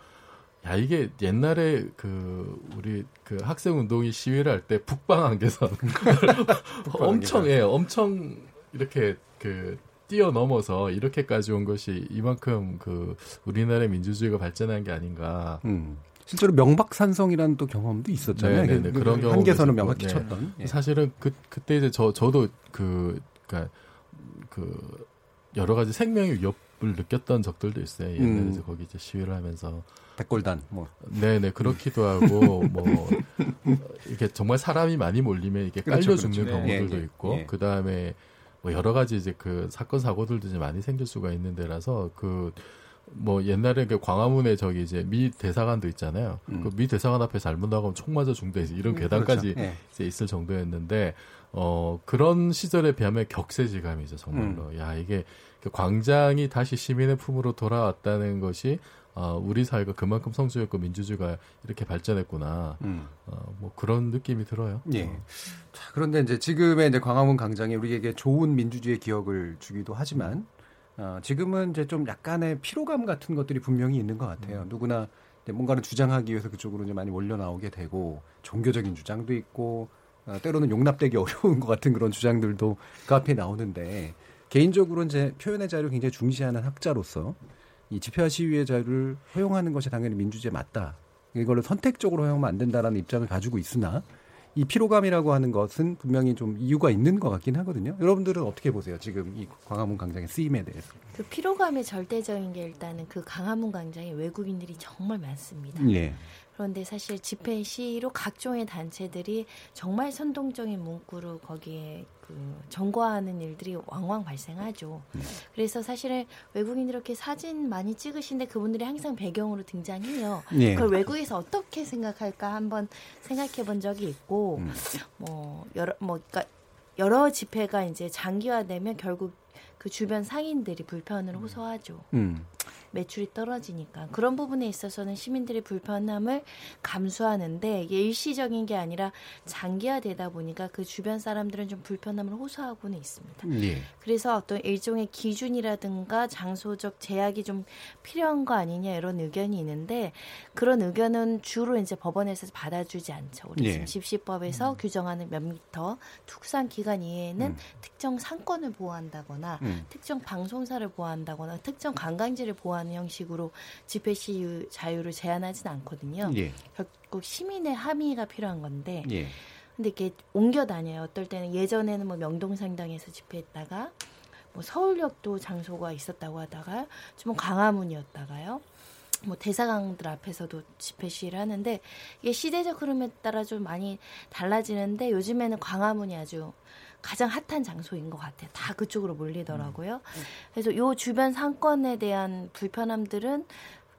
야 이게 옛날에 그 우리 그 학생 운동이 시위를 할 때 북방 안개선 엄청 예 엄청 이렇게 그 뛰어넘어서 이렇게까지 온 것이 이만큼 그 우리나라의 민주주의가 발전한 게 아닌가. 음. 실제로 명박산성이라는 또 경험도 있었잖아요. 네, 네, 네. 그 그런 경우 한계선을 명확히 쳤던. 예. 사실은 그 그때 이제 저 저도 그 그러니까 그 여러 가지 생명의 위협을 느꼈던 적들도 있어요. 옛날에 음. 이제 거기 이제 시위를 하면서 백골단 뭐. 네네 그렇기도 하고 뭐 이렇게 정말 사람이 많이 몰리면 이게 깔려 그렇죠, 죽는 그렇죠. 네. 경우들도 예, 예. 있고 예. 그 다음에 뭐 여러 가지 이제 그 사건 사고들도 이제 많이 생길 수가 있는 데라서 그 뭐 옛날에 그 광화문에 저기 이제 미 대사관도 있잖아요. 음. 그미 대사관 앞에 잘못 나가면 총 맞아 중대 이런 음, 괴담까지 그렇죠. 예. 이제 있을 정도였는데 어 그런 시절에 비하면 격세지감이죠 정말로. 음. 야 이게 그 광장이 다시 시민의 품으로 돌아왔다는 것이 어, 우리 사회가 그만큼 성숙했고 민주주의가 이렇게 발전했구나. 음. 어, 뭐 그런 느낌이 들어요. 예. 자, 그런데 이제 지금의 이제 광화문 광장이 우리에게 좋은 민주주의 기억을 주기도 하지만 어, 지금은 이제 좀 약간의 피로감 같은 것들이 분명히 있는 것 같아요. 누구나 이제 뭔가를 주장하기 위해서 그쪽으로 이제 많이 몰려 나오게 되고 종교적인 주장도 있고 어, 때로는 용납되기 어려운 것 같은 그런 주장들도 그 앞에 나오는데 개인적으로 이제 표현의 자유를 굉장히 중시하는 학자로서 이 집회와 시위의 자유를 허용하는 것이 당연히 민주주의에 맞다. 이거를 선택적으로 허용하면 안 된다라는 입장을 가지고 있으나 이 피로감이라고 하는 것은 분명히 좀 이유가 있는 것 같긴 하거든요. 여러분들은 어떻게 보세요? 지금 이 광화문 광장의 쓰임에 대해서. 그 피로감의 절대적인 게 일단은 그 강화문 광장에 외국인들이 정말 많습니다. 예. 그런데 사실 집회 시위로 각종의 단체들이 정말 선동적인 문구로 거기에 그 점거하는 일들이 왕왕 발생하죠. 그래서 사실은 외국인들 이렇게 사진 많이 찍으신데 그분들이 항상 배경으로 등장해요. 예. 그걸 외국에서 어떻게 생각할까 한번 생각해 본 적이 있고 뭐 여러 뭐 그러니까 여러 집회가 이제 장기화되면 결국 그 주변 상인들이 불편을 호소하죠. 음. 매출이 떨어지니까 그런 부분에 있어서는 시민들의 불편함을 감수하는데 이게 일시적인 게 아니라 장기화되다 보니까 그 주변 사람들은 좀 불편함을 호소하고는 있습니다. 예. 그래서 어떤 일종의 기준이라든가 장소적 제약이 좀 필요한 거 아니냐 이런 의견이 있는데 그런 의견은 주로 이제 법원에서 받아주지 않죠. 우리 예. 집시법에서 규정하는 몇 미터 특수한 기간 이외에는 음. 특정 상권을 보호한다거나 음. 특정 방송사를 보호한다거나 특정 관광지를 보호 하는 형식으로 집회 시유 자유를 제한하진 않거든요. 예. 결국 시민의 합의가 필요한 건데 예. 근데 이게 옮겨 다녀요. 어떨 때는 예전에는 뭐 명동상당에서 집회했다가 뭐 서울역도 장소가 있었다고 하다가 좀 광화문이었다가요. 뭐 대사관들 앞에서도 집회 시위를 하는데 이게 시대적 흐름에 따라 좀 많이 달라지는데 요즘에는 광화문이 아주 가장 핫한 장소인 것 같아요. 다 그쪽으로 몰리더라고요. 그래서 요 주변 상권에 대한 불편함들은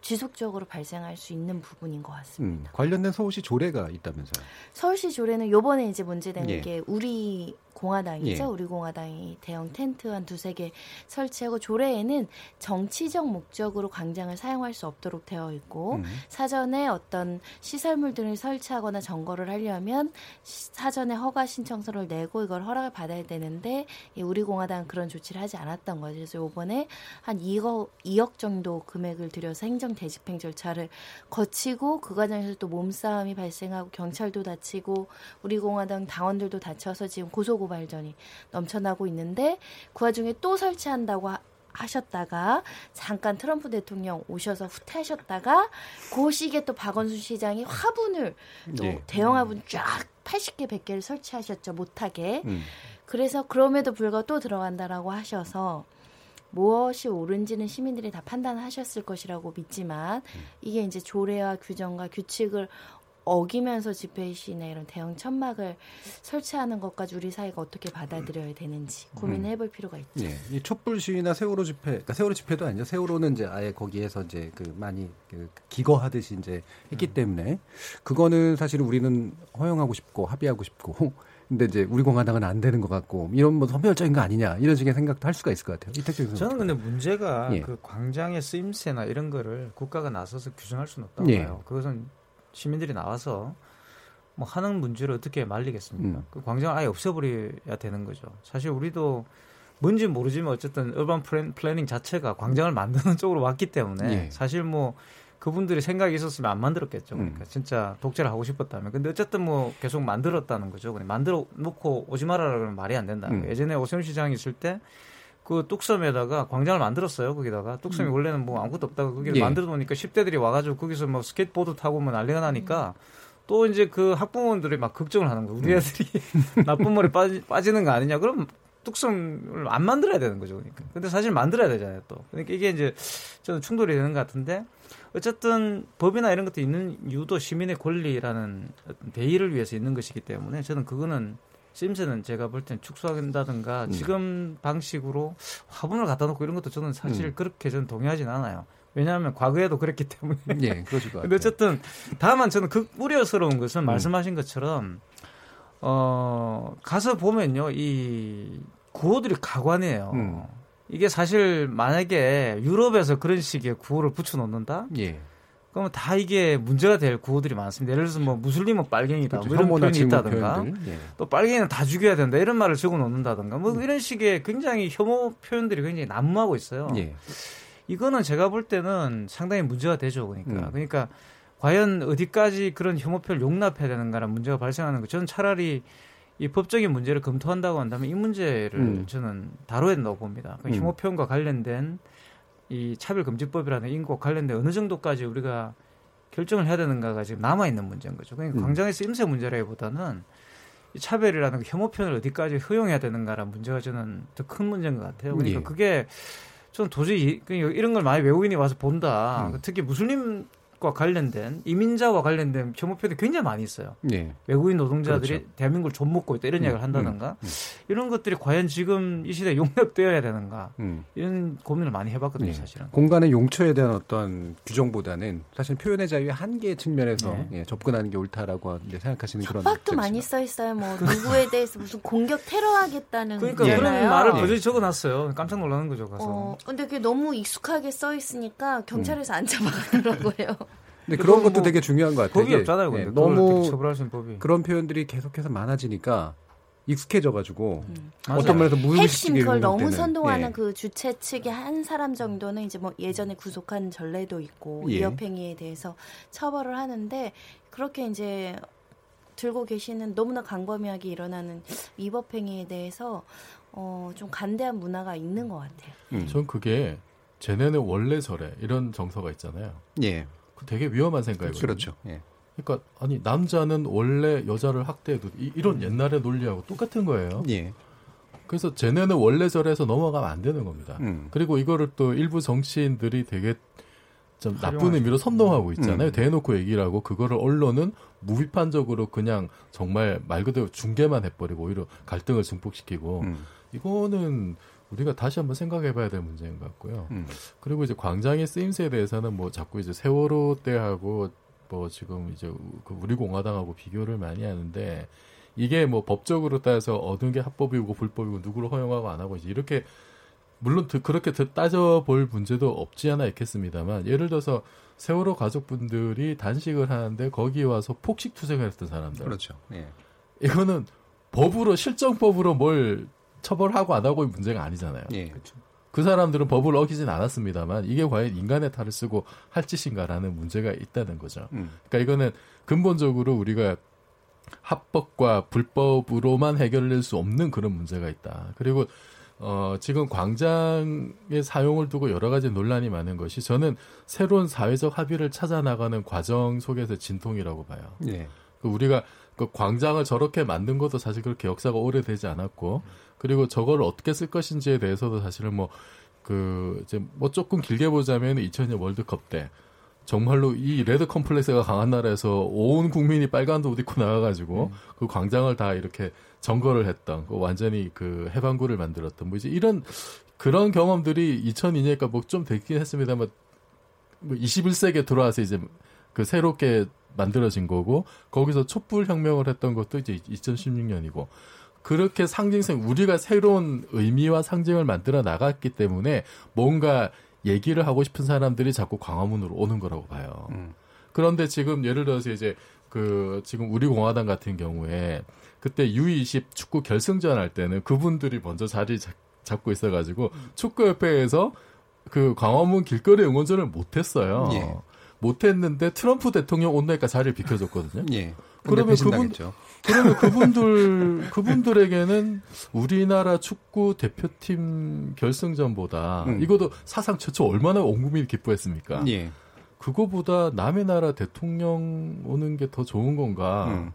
지속적으로 발생할 수 있는 부분인 것 같습니다. 음. 관련된 서울시 조례가 있다면서요. 서울시 조례는 요번에 이제 문제된 예. 게 우리 공화당이죠. 예. 우리 공화당이 대형 텐트 한 두세 개 설치하고 조례에는 정치적 목적으로 광장을 사용할 수 없도록 되어 있고 음. 사전에 어떤 시설물 등을 설치하거나 점거를 하려면 시- 사전에 허가 신청서를 내고 이걸 허락을 받아야 되는데 이 우리 공화당은 그런 조치를 하지 않았던 거죠. 그래서 이번에 한 2억 2억 정도 금액을 들여서 행정 대집행 절차를 거치고 그 과정에서 또 몸싸움이 발생하고 경찰도 다치고 우리 공화당 당원들도 다쳐서 지금 고소 고 발전이 넘쳐나고 있는데 그 와중에 또 설치한다고 하, 하셨다가 잠깐 트럼프 대통령 오셔서 후퇴하셨다가 그 시기에 또 박원순 시장이 화분을 또 예. 대형 화분 쫙 80개 100개를 설치하셨죠 못하게 음. 그래서 그럼에도 불구하고 또 들어간다라고 하셔서 무엇이 옳은지는 시민들이 다 판단하셨을 것이라고 믿지만 이게 이제 조례와 규정과 규칙을 어기면서 집회 시나 이런 대형 천막을 설치하는 것까지 우리 사회가 어떻게 받아들여야 되는지 고민을 해볼 필요가 있죠. 예. 이 촛불 시위나 세월호 집회, 그러니까 세월호 집회도 아니죠. 세월호는 이제 아예 거기에서 이제 그 많이 그 기거하듯이 이제 했기 때문에 그거는 사실 우리는 허용하고 싶고 합의하고 싶고 근데 이제 우리 공화당은 안 되는 것 같고 이런 뭐 선별적인 거 아니냐 이런 식의 생각도 할 수가 있을 것 같아요. 교수님. 저는 근데 문제가 예. 그 광장의 쓰임새나 이런 거를 국가가 나서서 규정할 수는 없다고 예. 봐요. 그것은 시민들이 나와서 뭐 하는 문제를 어떻게 말리겠습니까? 음. 그 광장을 아예 없애버려야 되는 거죠. 사실 우리도 뭔지 모르지만 어쨌든 urban plan, planning 자체가 광장을 만드는 쪽으로 왔기 때문에 예. 사실 뭐 그분들이 생각이 있었으면 안 만들었겠죠. 음. 그러니까 진짜 독재를 하고 싶었다면. 근데 어쨌든 뭐 계속 만들었다는 거죠. 그냥 만들어 놓고 오지 말아라 그러면 말이 안 된다. 음. 예전에 오세훈 시장이 있을 때 그 뚝섬에다가 광장을 만들었어요. 거기다가 뚝섬이 음. 원래는 뭐 아무것도 없다가 거기를 예. 만들어 놓으니까 10대들이 와가지고 거기서 뭐 스케이트보드 타고 뭐 난리가 나니까 또 이제 그 학부모들이 막 걱정을 하는 거예요. 우리 음. 애들이 나쁜 물에 빠지, 빠지는 거 아니냐. 그럼 뚝섬을 안 만들어야 되는 거죠. 그러니까. 근데 사실 만들어야 되잖아요. 또. 그러니까 이게 이제 저는 충돌이 되는 것 같은데 어쨌든 법이나 이런 것도 있는 이유도 시민의 권리라는 대의를 위해서 있는 것이기 때문에 저는 그거는 심스는 제가 볼 땐 축소한다든가 음. 지금 방식으로 화분을 갖다 놓고 이런 것도 저는 사실 음. 그렇게 저는 동의하진 않아요. 왜냐하면 과거에도 그랬기 때문에. 예, 그러실 것 근데 같아요. 어쨌든 다만 저는 그 우려스러운 것은 음. 말씀하신 것처럼 어 가서 보면요 이 구호들이 가관이에요. 음. 이게 사실 만약에 유럽에서 그런 식의 구호를 붙여놓는다. 예. 그러면 다 이게 문제가 될 구호들이 많습니다. 예를 들어서 뭐 무슬림은 빨갱이다. 그렇죠. 뭐 이런 표현이 있다든가. 표현들. 예. 또 빨갱이는 다 죽여야 된다. 이런 말을 적어 놓는다든가. 음. 뭐 이런 식의 굉장히 혐오 표현들이 굉장히 난무하고 있어요. 예. 이거는 제가 볼 때는 상당히 문제가 되죠. 그러니까. 음. 그러니까 과연 어디까지 그런 혐오 표현을 용납해야 되는가라는 문제가 발생하는 거. 저는 차라리 이 법적인 문제를 검토한다고 한다면 이 문제를 음. 저는 다뤄야 된다고 봅니다. 그 음. 혐오 표현과 관련된 이 차별금지법이라는 인과 관련된 어느 정도까지 우리가 결정을 해야 되는가가 지금 남아 있는 문제인 거죠. 그러니까 음. 광장에서 임세 문제라기보다는 이 차별이라는 그 혐오 표현을 어디까지 허용해야 되는가라는 문제가 저는 더 큰 문제인 것 같아요. 그러니까 예. 그게 저는 도저히 이- 그냥 이런 걸 많이 외국인이 와서 본다. 음. 특히 무슬림 과 관련된 이민자와 관련된 혐오 표현이 굉장히 많이 있어요. 네. 외국인 노동자들이 그렇죠. 대한민국을 좀 먹고 있다 이런 음, 이야기를 한다든가 음, 음. 이런 것들이 과연 지금 이 시대에 용납되어야 되는가 음. 이런 고민을 많이 해봤거든요, 네. 사실은. 공간의 용처에 대한 어떤 규정보다는 사실 표현의 자유의 한계 측면에서 네. 예, 접근하는 게 옳다라고 생각하시는 그런 협박도. 많이 써 있어요. 뭐 누구에 대해서 무슨 공격 테러하겠다는 그러니까 거잖아요. 그런 말을 버젓이 적어놨어요. 깜짝 놀라는 거죠, 가서. 어, 근데 그게 너무 익숙하게 써 있으니까 경찰에서 안 잡아가더라고요. 근데 그런 것도 뭐 되게 중요한 것 같아요. 법이 없잖아요, 근데. 예, 그걸 너무 어떻게 처벌할 수 있는 법이. 그런 표현들이 계속해서 많아지니까 익숙해져가지고 맞아요. 어떤 면에서 핵심 무의식적인 그걸 너무 때는, 선동하는 예. 그 주체 측의 한 사람 정도는 이제 뭐 예전에 구속한 전례도 있고 예. 위협행위에 대해서 처벌을 하는데 그렇게 이제 들고 계시는 너무나 강범위하게 일어나는 위법행위에 대해서 어, 좀 간대한 문화가 있는 것 같아요. 전 그게 쟤네는 원래 저래 이런 정서가 있잖아요. 예. 그 되게 위험한 생각이거든요. 그렇죠. 예. 그러니까 아니 남자는 원래 여자를 학대해도 이, 런 옛날의 논리하고 똑같은 거예요. 예. 그래서 쟤네는 원래 저래서 넘어가면 안 되는 겁니다. 음. 그리고 이거를 또 일부 정치인들이 되게 좀 나쁜 활용하죠. 의미로 선동하고 있잖아요. 음. 대놓고 얘기를 하고 그거를 언론은 무비판적으로 그냥 정말 말 그대로 중계만 해버리고 오히려 갈등을 증폭시키고 음. 이거는 우리가 다시 한번 생각해봐야 될 문제인 것 같고요. 음. 그리고 이제 광장의 쓰임새에 대해서는 뭐 자꾸 이제 세월호 때하고 뭐 지금 이제 그 우리 공화당하고 비교를 많이 하는데 이게 뭐 법적으로 따져서 어느 게 합법이고 불법이고 누구를 허용하고 안 하고 이제 이렇게 물론 드- 그렇게 드- 따져볼 문제도 없지 않아 있겠습니다만 예를 들어서 세월호 가족분들이 단식을 하는데 거기 와서 폭식 투쟁을 했던 사람들 그렇죠. 예. 이거는 법으로 실정법으로 뭘 처벌하고 안 하고의 문제가 아니잖아요. 예. 그 사람들은 법을 어기진 않았습니다만 이게 과연 인간의 탈을 쓰고 할 짓인가라는 문제가 있다는 거죠. 음. 그러니까 이거는 근본적으로 우리가 합법과 불법으로만 해결될 수 없는 그런 문제가 있다. 그리고 어, 지금 광장의 사용을 두고 여러 가지 논란이 많은 것이 저는 새로운 사회적 합의를 찾아 나가는 과정 속에서 진통이라고 봐요. 예. 그 우리가 그 광장을 저렇게 만든 것도 사실 그렇게 역사가 오래되지 않았고 그리고 저걸 어떻게 쓸 것인지에 대해서도 사실은 뭐 그 이제 뭐 조금 길게 보자면 2002년 월드컵 때 정말로 이 레드 컴플렉스가 강한 나라에서 온 국민이 빨간 옷 입고 나가가지고 그 광장을 다 이렇게 점거를 했던 그 완전히 그 해방구를 만들었던 뭐 이제 이런 그런 경험들이 2002년이니까 뭐 좀 됐긴 했습니다만 뭐 21세기에 들어와서 이제 그 새롭게 만들어진 거고 거기서 촛불 혁명을 했던 것도 이제 2016년이고 그렇게 상징성 우리가 새로운 의미와 상징을 만들어 나갔기 때문에 뭔가 얘기를 하고 싶은 사람들이 자꾸 광화문으로 오는 거라고 봐요. 그런데 지금 예를 들어서 이제 그 지금 우리 공화당 같은 경우에 그때 U20 축구 결승전 할 때는 그분들이 먼저 자리 잡- 잡고 있어가지고 축구협회에서 그 광화문 길거리 응원전을 못했어요. 예. 못했는데 트럼프 대통령 온다니까 자리를 비켜줬거든요. 예. 그러면 그분. 그러면 그분들 그분들에게는 우리나라 축구 대표팀 결승전보다 음. 이것도 사상 최초 얼마나 온 국민이 기뻐했습니까? 예. 그거보다 남의 나라 대통령 오는 게 더 좋은 건가? 음.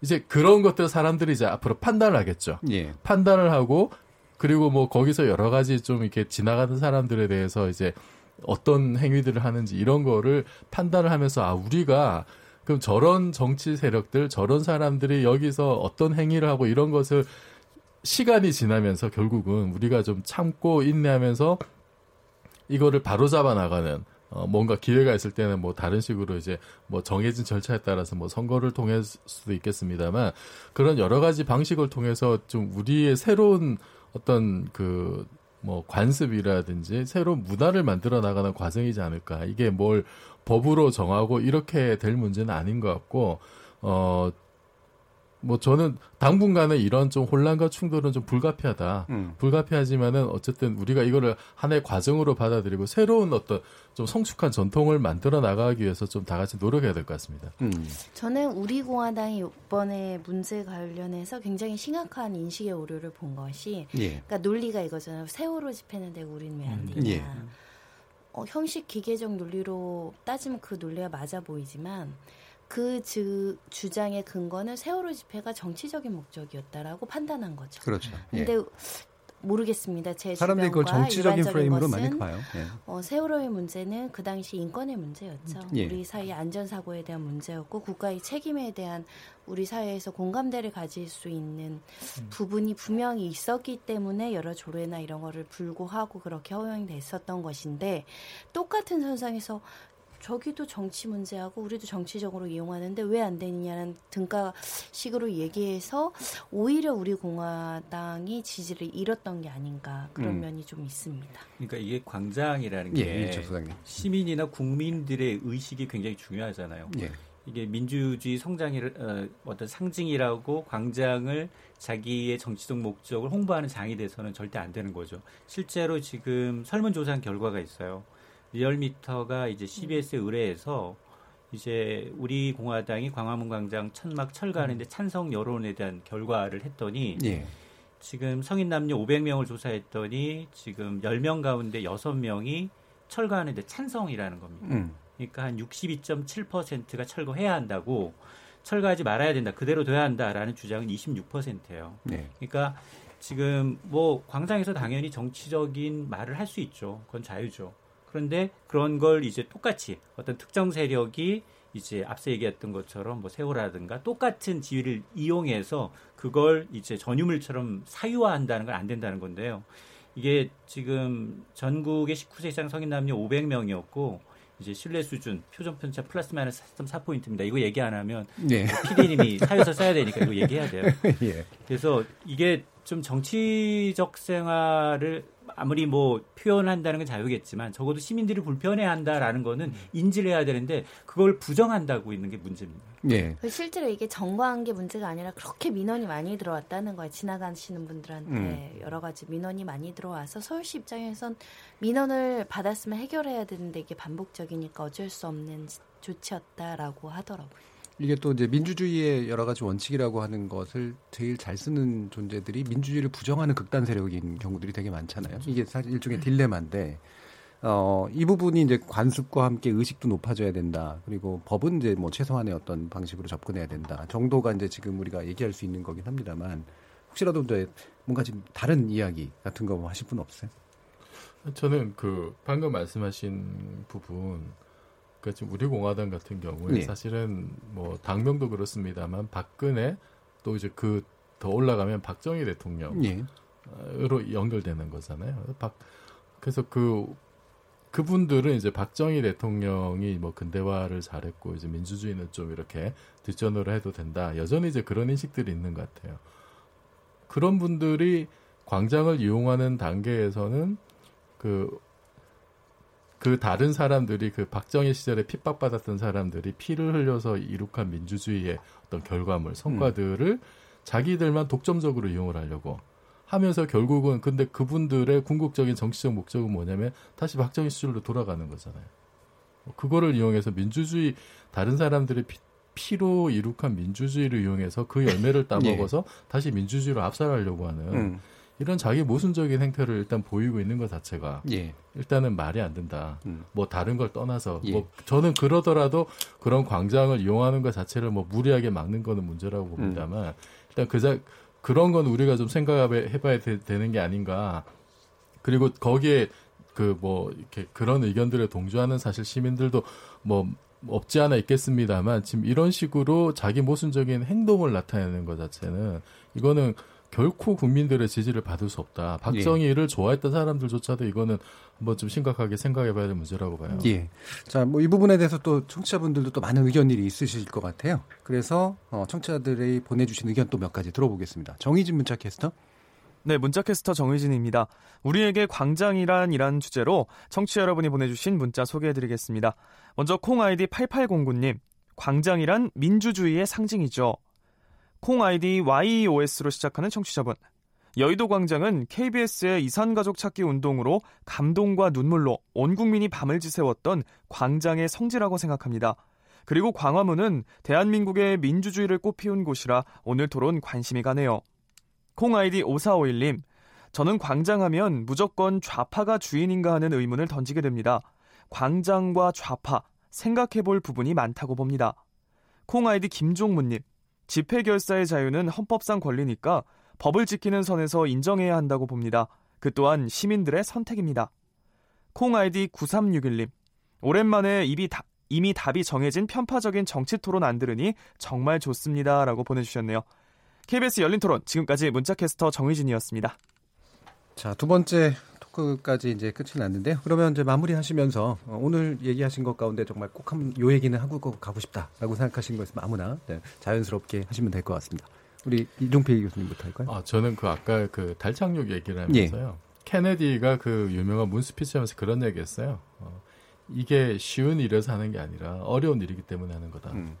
이제 그런 것들 사람들이 이제 앞으로 판단을 하겠죠. 예. 판단을 하고 그리고 뭐 거기서 여러 가지 좀 이렇게 지나가는 사람들에 대해서 이제 어떤 행위들을 하는지 이런 거를 판단을 하면서 아 우리가 그럼 저런 정치 세력들 저런 사람들이 여기서 어떤 행위를 하고 이런 것을 시간이 지나면서 결국은 우리가 좀 참고 인내하면서 이거를 바로잡아 나가는 어, 뭔가 기회가 있을 때는 뭐 다른 식으로 이제 뭐 정해진 절차에 따라서 뭐 선거를 통할 수도 있겠습니다만 그런 여러 가지 방식을 통해서 좀 우리의 새로운 어떤 그 뭐 관습이라든지 새로운 문화를 만들어 나가는 과정이지 않을까. 이게 뭘 법으로 정하고 이렇게 될 문제는 아닌 것 같고 어. 뭐 저는 당분간은 이런 좀 혼란과 충돌은 좀 불가피하다. 음. 불가피하지만은 어쨌든 우리가 이거를 하나의 과정으로 받아들이고 새로운 어떤 좀 성숙한 전통을 만들어 나가기 위해서 좀 다 같이 노력해야 될 것 같습니다. 음. 저는 우리 공화당이 이번에 문제 관련해서 굉장히 심각한 인식의 오류를 본 것이 예. 그러니까 논리가 이거잖아요. 세월호 집회는데 우리는 왜안 되냐. 예. 어, 형식 기계적 논리로 따지면 그 논리가 맞아 보이지만 그 주, 주장의 근거는 세월호 집회가 정치적인 목적이었다라고 판단한 거죠. 그렇죠. 예. 근데 모르겠습니다. 제 사람들이 그걸 정치적인 프레임으로 많이 봐요. 예. 어, 세월호의 문제는 그 당시 인권의 문제였죠. 예. 우리 사회 안전 사고에 대한 문제였고 국가의 책임에 대한 우리 사회에서 공감대를 가질 수 있는 음. 부분이 분명히 있었기 때문에 여러 조례나 이런 거를 불구하고 그렇게 허용이 됐었던 것인데 똑같은 선상에서 저기도 정치 문제하고 우리도 정치적으로 이용하는데 왜 안 되느냐는 등가식으로 얘기해서 오히려 우리 공화당이 지지를 잃었던 게 아닌가 그런 음. 면이 좀 있습니다. 그러니까 이게 광장이라는 예, 게 예, 소장님. 시민이나 국민들의 의식이 굉장히 중요하잖아요. 예. 이게 민주주의 성장의 어, 어떤 상징이라고 광장을 자기의 정치적 목적을 홍보하는 장이 돼서는 절대 안 되는 거죠. 실제로 지금 설문조사한 결과가 있어요. 리얼미터가 이제 CBS에 의뢰해서 이제 우리 공화당이 광화문 광장 천막 철거하는데 찬성 여론에 대한 결과를 했더니 예. 지금 성인 남녀 500명을 조사했더니 지금 10명 가운데 6명이 철거하는데 찬성이라는 겁니다. 음. 그러니까 한 62.7%가 철거해야 한다고 철거하지 말아야 된다. 그대로 둬야 한다라는 주장은 26%예요. 네. 그러니까 지금 뭐 광장에서 당연히 정치적인 말을 할 수 있죠. 그건 자유죠. 그런데 그런 걸 이제 똑같이 어떤 특정 세력이 이제 앞서 얘기했던 것처럼 뭐 세월라든가 똑같은 지위를 이용해서 그걸 이제 전유물처럼 사유화한다는 건 안 된다는 건데요. 이게 지금 전국의 19세 이상 성인 남녀 500명이었고 이제 신뢰 수준 표정 편차 플러스 마이너스 4.4포인트입니다. 이거 얘기 안 하면 네. PD님이 사유서 써야 되니까 이거 얘기해야 돼요. 예. 그래서 이게 좀 정치적 생활을 아무리 뭐 표현한다는 건 자유겠지만 적어도 시민들이 불편해한다라는 거는 인지를 해야 되는데 그걸 부정한다고 있는 게 문제입니다. 예. 실제로 이게 정과한 게 문제가 아니라 그렇게 민원이 많이 들어왔다는 거예요. 지나가시는 분들한테 음. 여러 가지 민원이 많이 들어와서 서울시 입장에선 민원을 받았으면 해결해야 되는데 이게 반복적이니까 어쩔 수 없는 조치였다라고 하더라고요. 이게 또 이제 민주주의의 여러 가지 원칙이라고 하는 것을 제일 잘 쓰는 존재들이 민주주의를 부정하는 극단 세력인 경우들이 되게 많잖아요. 이게 사실 일종의 딜레마인데, 어, 이 부분이 이제 관습과 함께 의식도 높아져야 된다. 그리고 법은 이제 뭐 최소한의 어떤 방식으로 접근해야 된다. 정도가 이제 지금 우리가 얘기할 수 있는 거긴 합니다만, 혹시라도 이제 뭔가 지금 다른 이야기 같은 거뭐 하실 분 없어요? 저는 그 방금 말씀하신 부분 그러니까 지금 우리 공화당 같은 경우에 예. 사실은 뭐 당명도 그렇습니다만 박근혜 또 이제 그 더 올라가면 박정희 대통령으로 예. 연결되는 거잖아요. 박 그래서 그 그분들은 이제 박정희 대통령이 뭐 근대화를 잘했고 이제 민주주의는 좀 이렇게 뒷전으로 해도 된다. 여전히 이제 그런 인식들이 있는 것 같아요. 그런 분들이 광장을 이용하는 단계에서는 그, 그 다른 사람들이 그 박정희 시절에 핍박받았던 사람들이 피를 흘려서 이룩한 민주주의의 어떤 결과물, 성과들을 자기들만 독점적으로 이용을 하려고 하면서 결국은 근데 그분들의 궁극적인 정치적 목적은 뭐냐면 다시 박정희 시절로 돌아가는 거잖아요. 그거를 이용해서 민주주의 다른 사람들의 피, 피로 이룩한 민주주의를 이용해서 그 열매를 따먹어서 다시 민주주의로 압살하려고 하는 음. 이런 자기 모순적인 행태를 일단 보이고 있는 것 자체가 예. 일단은 말이 안 된다. 음. 뭐 다른 걸 떠나서 예. 뭐 저는 그러더라도 그런 광장을 이용하는 것 자체를 뭐 무리하게 막는 거는 문제라고 음. 봅니다만 일단 그자 그런 건 우리가 좀 생각해봐야 되, 되는 게 아닌가. 그리고 거기에 그 뭐 이렇게 그런 의견들에 동조하는 사실 시민들도 뭐 없지 않아 있겠습니다만 지금 이런 식으로 자기 모순적인 행동을 나타내는 것 자체는 이거는 결코 국민들의 지지를 받을 수 없다. 박정희를 좋아했던 사람들조차도 이거는 한번 좀 심각하게 생각해봐야 될 문제라고 봐요. 예. 자, 뭐 이 부분에 대해서 또 청취자분들도 또 많은 의견들이 있으실 것 같아요. 그래서 어, 청취자들이 보내주신 의견 또 몇 가지 들어보겠습니다. 정희진 문자 캐스터. 네, 문자캐스터 정의진입니다. 우리에게 광장이란 이란 주제로 청취자 여러분이 보내주신 문자 소개해드리겠습니다. 먼저 콩 아이디 8809님, 광장이란 민주주의의 상징이죠. 콩 아이디 YOS로 시작하는 청취자분. 여의도 광장은 KBS의 이산가족 찾기 운동으로 감동과 눈물로 온 국민이 밤을 지새웠던 광장의 성지라고 생각합니다. 그리고 광화문은 대한민국의 민주주의를 꽃피운 곳이라 오늘 토론 관심이 가네요. 콩 아이디 5451님, 저는 광장하면 무조건 좌파가 주인인가 하는 의문을 던지게 됩니다. 광장과 좌파, 생각해 볼 부분이 많다고 봅니다. 콩 아이디 김종문님, 집회 결사의 자유는 헌법상 권리니까 법을 지키는 선에서 인정해야 한다고 봅니다. 그 또한 시민들의 선택입니다. 콩 아이디 9361님. 오랜만에 입이 다, 이미 답이 정해진 편파적인 정치 토론 안 들으니 정말 좋습니다. 라고 보내주셨네요. KBS 열린 토론, 지금까지 문자캐스터 정의진이었습니다. 자, 두 번째 토크까지 이제 끝이 났는데요. 그러면 이제 마무리 하시면서 어, 오늘 얘기하신 것 가운데 정말 꼭 한 요 얘기는 하고 가고 싶다라고 생각하시는 거 있으면 아무나 네, 자연스럽게 하시면 될 것 같습니다. 우리 이종필 교수님부터 할까요? 아, 저는 그 아까 그 달착륙 얘기를 하면서요. 예. 케네디가 그 유명한 moon speech 하면서 그런 얘기 했어요. 어, 이게 쉬운 일에서 하는 게 아니라 어려운 일이기 때문에 하는 거다. 음.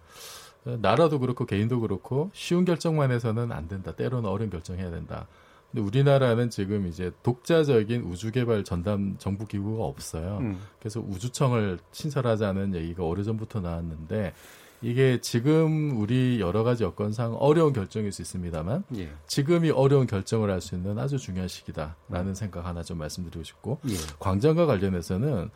나라도 그렇고 개인도 그렇고 쉬운 결정만 해서는 안 된다. 때로는 어려운 결정해야 된다. 근데 우리나라는 지금 이제 독자적인 우주 개발 전담 정부 기구가 없어요. 음. 그래서 우주청을 신설하자는 얘기가 오래전부터 나왔는데 이게 지금 우리 여러 가지 여건상 어려운 결정일 수 있습니다만 예. 지금이 어려운 결정을 할 수 있는 아주 중요한 시기다라는 음. 생각 하나 좀 말씀드리고 싶고 예. 광장과 관련해서는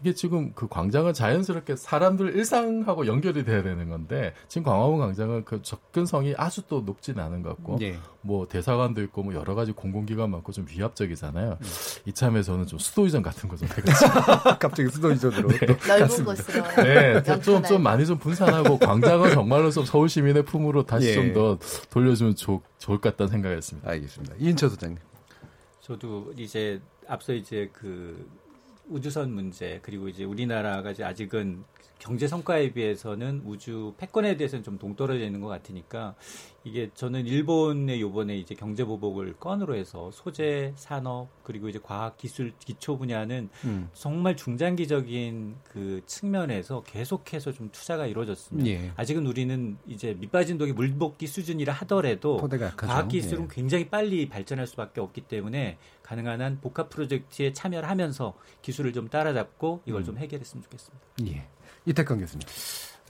이게 지금 그 광장은 자연스럽게 사람들 일상하고 연결이 돼야 되는 건데 지금 광화문 광장은 그 접근성이 아주 또 높지는 않은 것 같고 네. 뭐 대사관도 있고 뭐 여러 가지 공공기관 많고 좀 위압적이잖아요. 음. 이참에 저는 좀 수도이전 같은 거좀 해가지고 갑자기 수도이전으로 네. 넓은 곳으로 네, 좀, 좀 많이 좀 분산하고 광장은 정말로 좀 서울 시민의 품으로 다시 예. 좀더 돌려주면 좋, 좋을 것 같다는 생각했습니다. 알겠습니다. 이인철 소장님. 저도 이제 앞서 이제 그 우주선 문제 그리고 이제 우리나라가 이제 아직은 경제 성과에 비해서는 우주 패권에 대해서는 좀 동떨어져 있는 것 같으니까 이게 저는 일본의 요번에 이제 경제 보복을 건으로 해서 소재 산업 그리고 이제 과학 기술 기초 분야는 음. 정말 중장기적인 그 측면에서 계속해서 좀 투자가 이루어졌습니다. 예. 아직은 우리는 이제 밑빠진 독이 물볶기 수준이라 하더라도 과학 기술은 예. 굉장히 빨리 발전할 수밖에 없기 때문에 가능한 한 복합 프로젝트에 참여를 하면서 기술을 좀 따라잡고 이걸 음. 좀 해결했으면 좋겠습니다. 예. 이태강 교수님.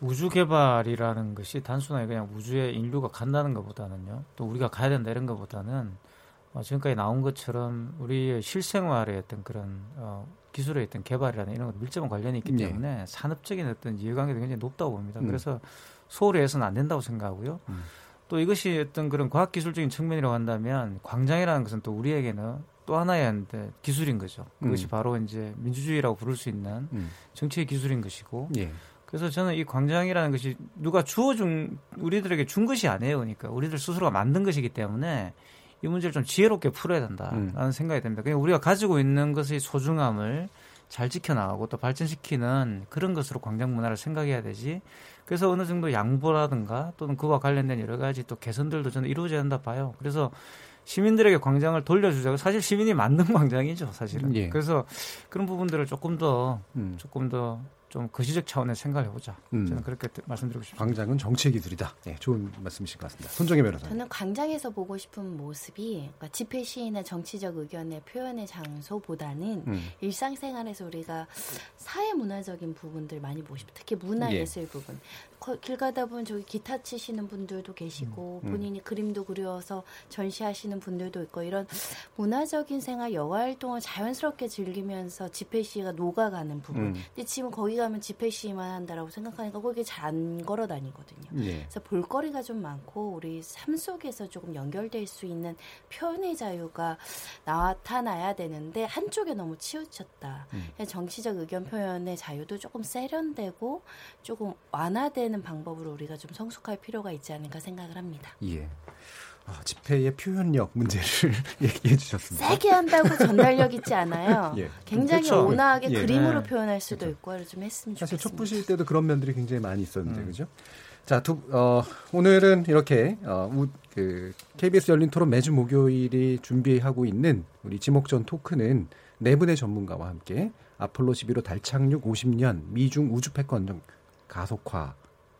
우주 개발이라는 것이 단순하게 그냥 우주에 인류가 간다는 것보다는요. 또 우리가 가야 된다 이런 것보다는 어, 지금까지 나온 것처럼 우리의 실생활에 어떤 그런 어, 기술에 어떤 개발이라는 이런 것 밀접한 관련이 있기 네. 때문에 네. 산업적인 어떤 이해관계도 굉장히 높다고 봅니다. 음. 그래서 소홀히 해서는 안 된다고 생각하고요. 음. 또 이것이 어떤 그런 과학기술적인 측면이라고 한다면 광장이라는 것은 또 우리에게는 또 하나의 기술인 거죠. 그것이 음. 바로 이제 민주주의라고 부를 수 있는 음. 정치의 기술인 것이고 예. 그래서 저는 이 광장이라는 것이 누가 주어준 우리들에게 준 것이 아니에요. 그러니까 우리들 스스로가 만든 것이기 때문에 이 문제를 좀 지혜롭게 풀어야 된다라는 음. 생각이 듭니다. 그냥 우리가 가지고 있는 것의 소중함을 잘 지켜나가고 또 발전시키는 그런 것으로 광장 문화를 생각해야 되지. 그래서 어느 정도 양보라든가 또는 그와 관련된 여러 가지 또 개선들도 저는 이루어져야 한다 봐요. 그래서 시민들에게 광장을 돌려주자고 사실 시민이 만든 광장이죠 사실은. 예. 그래서 그런 부분들을 조금 더 음. 조금 더 좀 거시적 차원의 생각을 해보자. 음. 저는 그렇게 말씀드리고 싶습니다. 광장은 정치의 기술이다. 네, 좋은 말씀이신 것 같습니다. 손정혜 변호사. 저는 광장에서 보고 싶은 모습이 그러니까 집회 시위나 정치적 의견의 표현의 장소보다는 음. 일상생활에서 우리가 사회 문화적인 부분들 많이 보고 싶어요. 특히 문화 예술 예. 부분. 길 가다 보면 저기 기타 치시는 분들도 계시고 음. 음. 본인이 그림도 그려서 전시하시는 분들도 있고 이런 문화적인 생활 여가 활동을 자연스럽게 즐기면서 집회 시위가 녹아가는 부분. 음. 근데 지금 거기가 가면 집회 시위만 한다라고 생각하니까 거기 잘 안 걸어 다니거든요. 예. 그래서 볼거리가 좀 많고 우리 삶 속에서 조금 연결될 수 있는 표현의 자유가 나타나야 되는데 한쪽에 너무 치우쳤다. 음. 정치적 의견 표현의 자유도 조금 세련되고 조금 완화되는 방법으로 우리가 좀 성숙할 필요가 있지 않을까 생각을 합니다. 예. 아, 집회의 표현력 문제를 얘기해 주셨습니다. 세게 한다고 전달력 있지 않아요. 예. 굉장히 그렇죠. 온화하게 예. 그림으로 네. 표현할 수도 그렇죠. 있고 좀 했으면 좋겠습니다. 사실 촛부실 때도 그런 면들이 굉장히 많이 있었는데 음. 그죠? 자, 두, 어, 오늘은 이렇게 어, 우, 그 KBS 열린 토론 매주 목요일이 준비하고 있는 우리 지목전 토크는 네 분의 전문가와 함께 아폴로 11호 달 착륙 50년 미중 우주 패권 가속화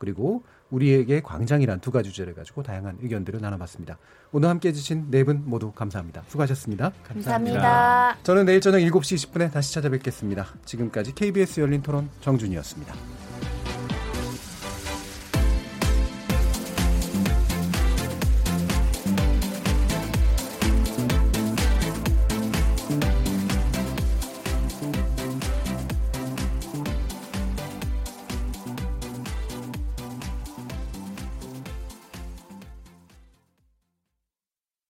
그리고 우리에게 광장이란 두 가지 주제를 가지고 다양한 의견들을 나눠봤습니다. 오늘 함께 해주신 네 분 모두 감사합니다. 수고하셨습니다. 감사합니다. 감사합니다. 저는 내일 저녁 7시 20분에 다시 찾아뵙겠습니다. 지금까지 KBS 열린 토론 정준이었습니다.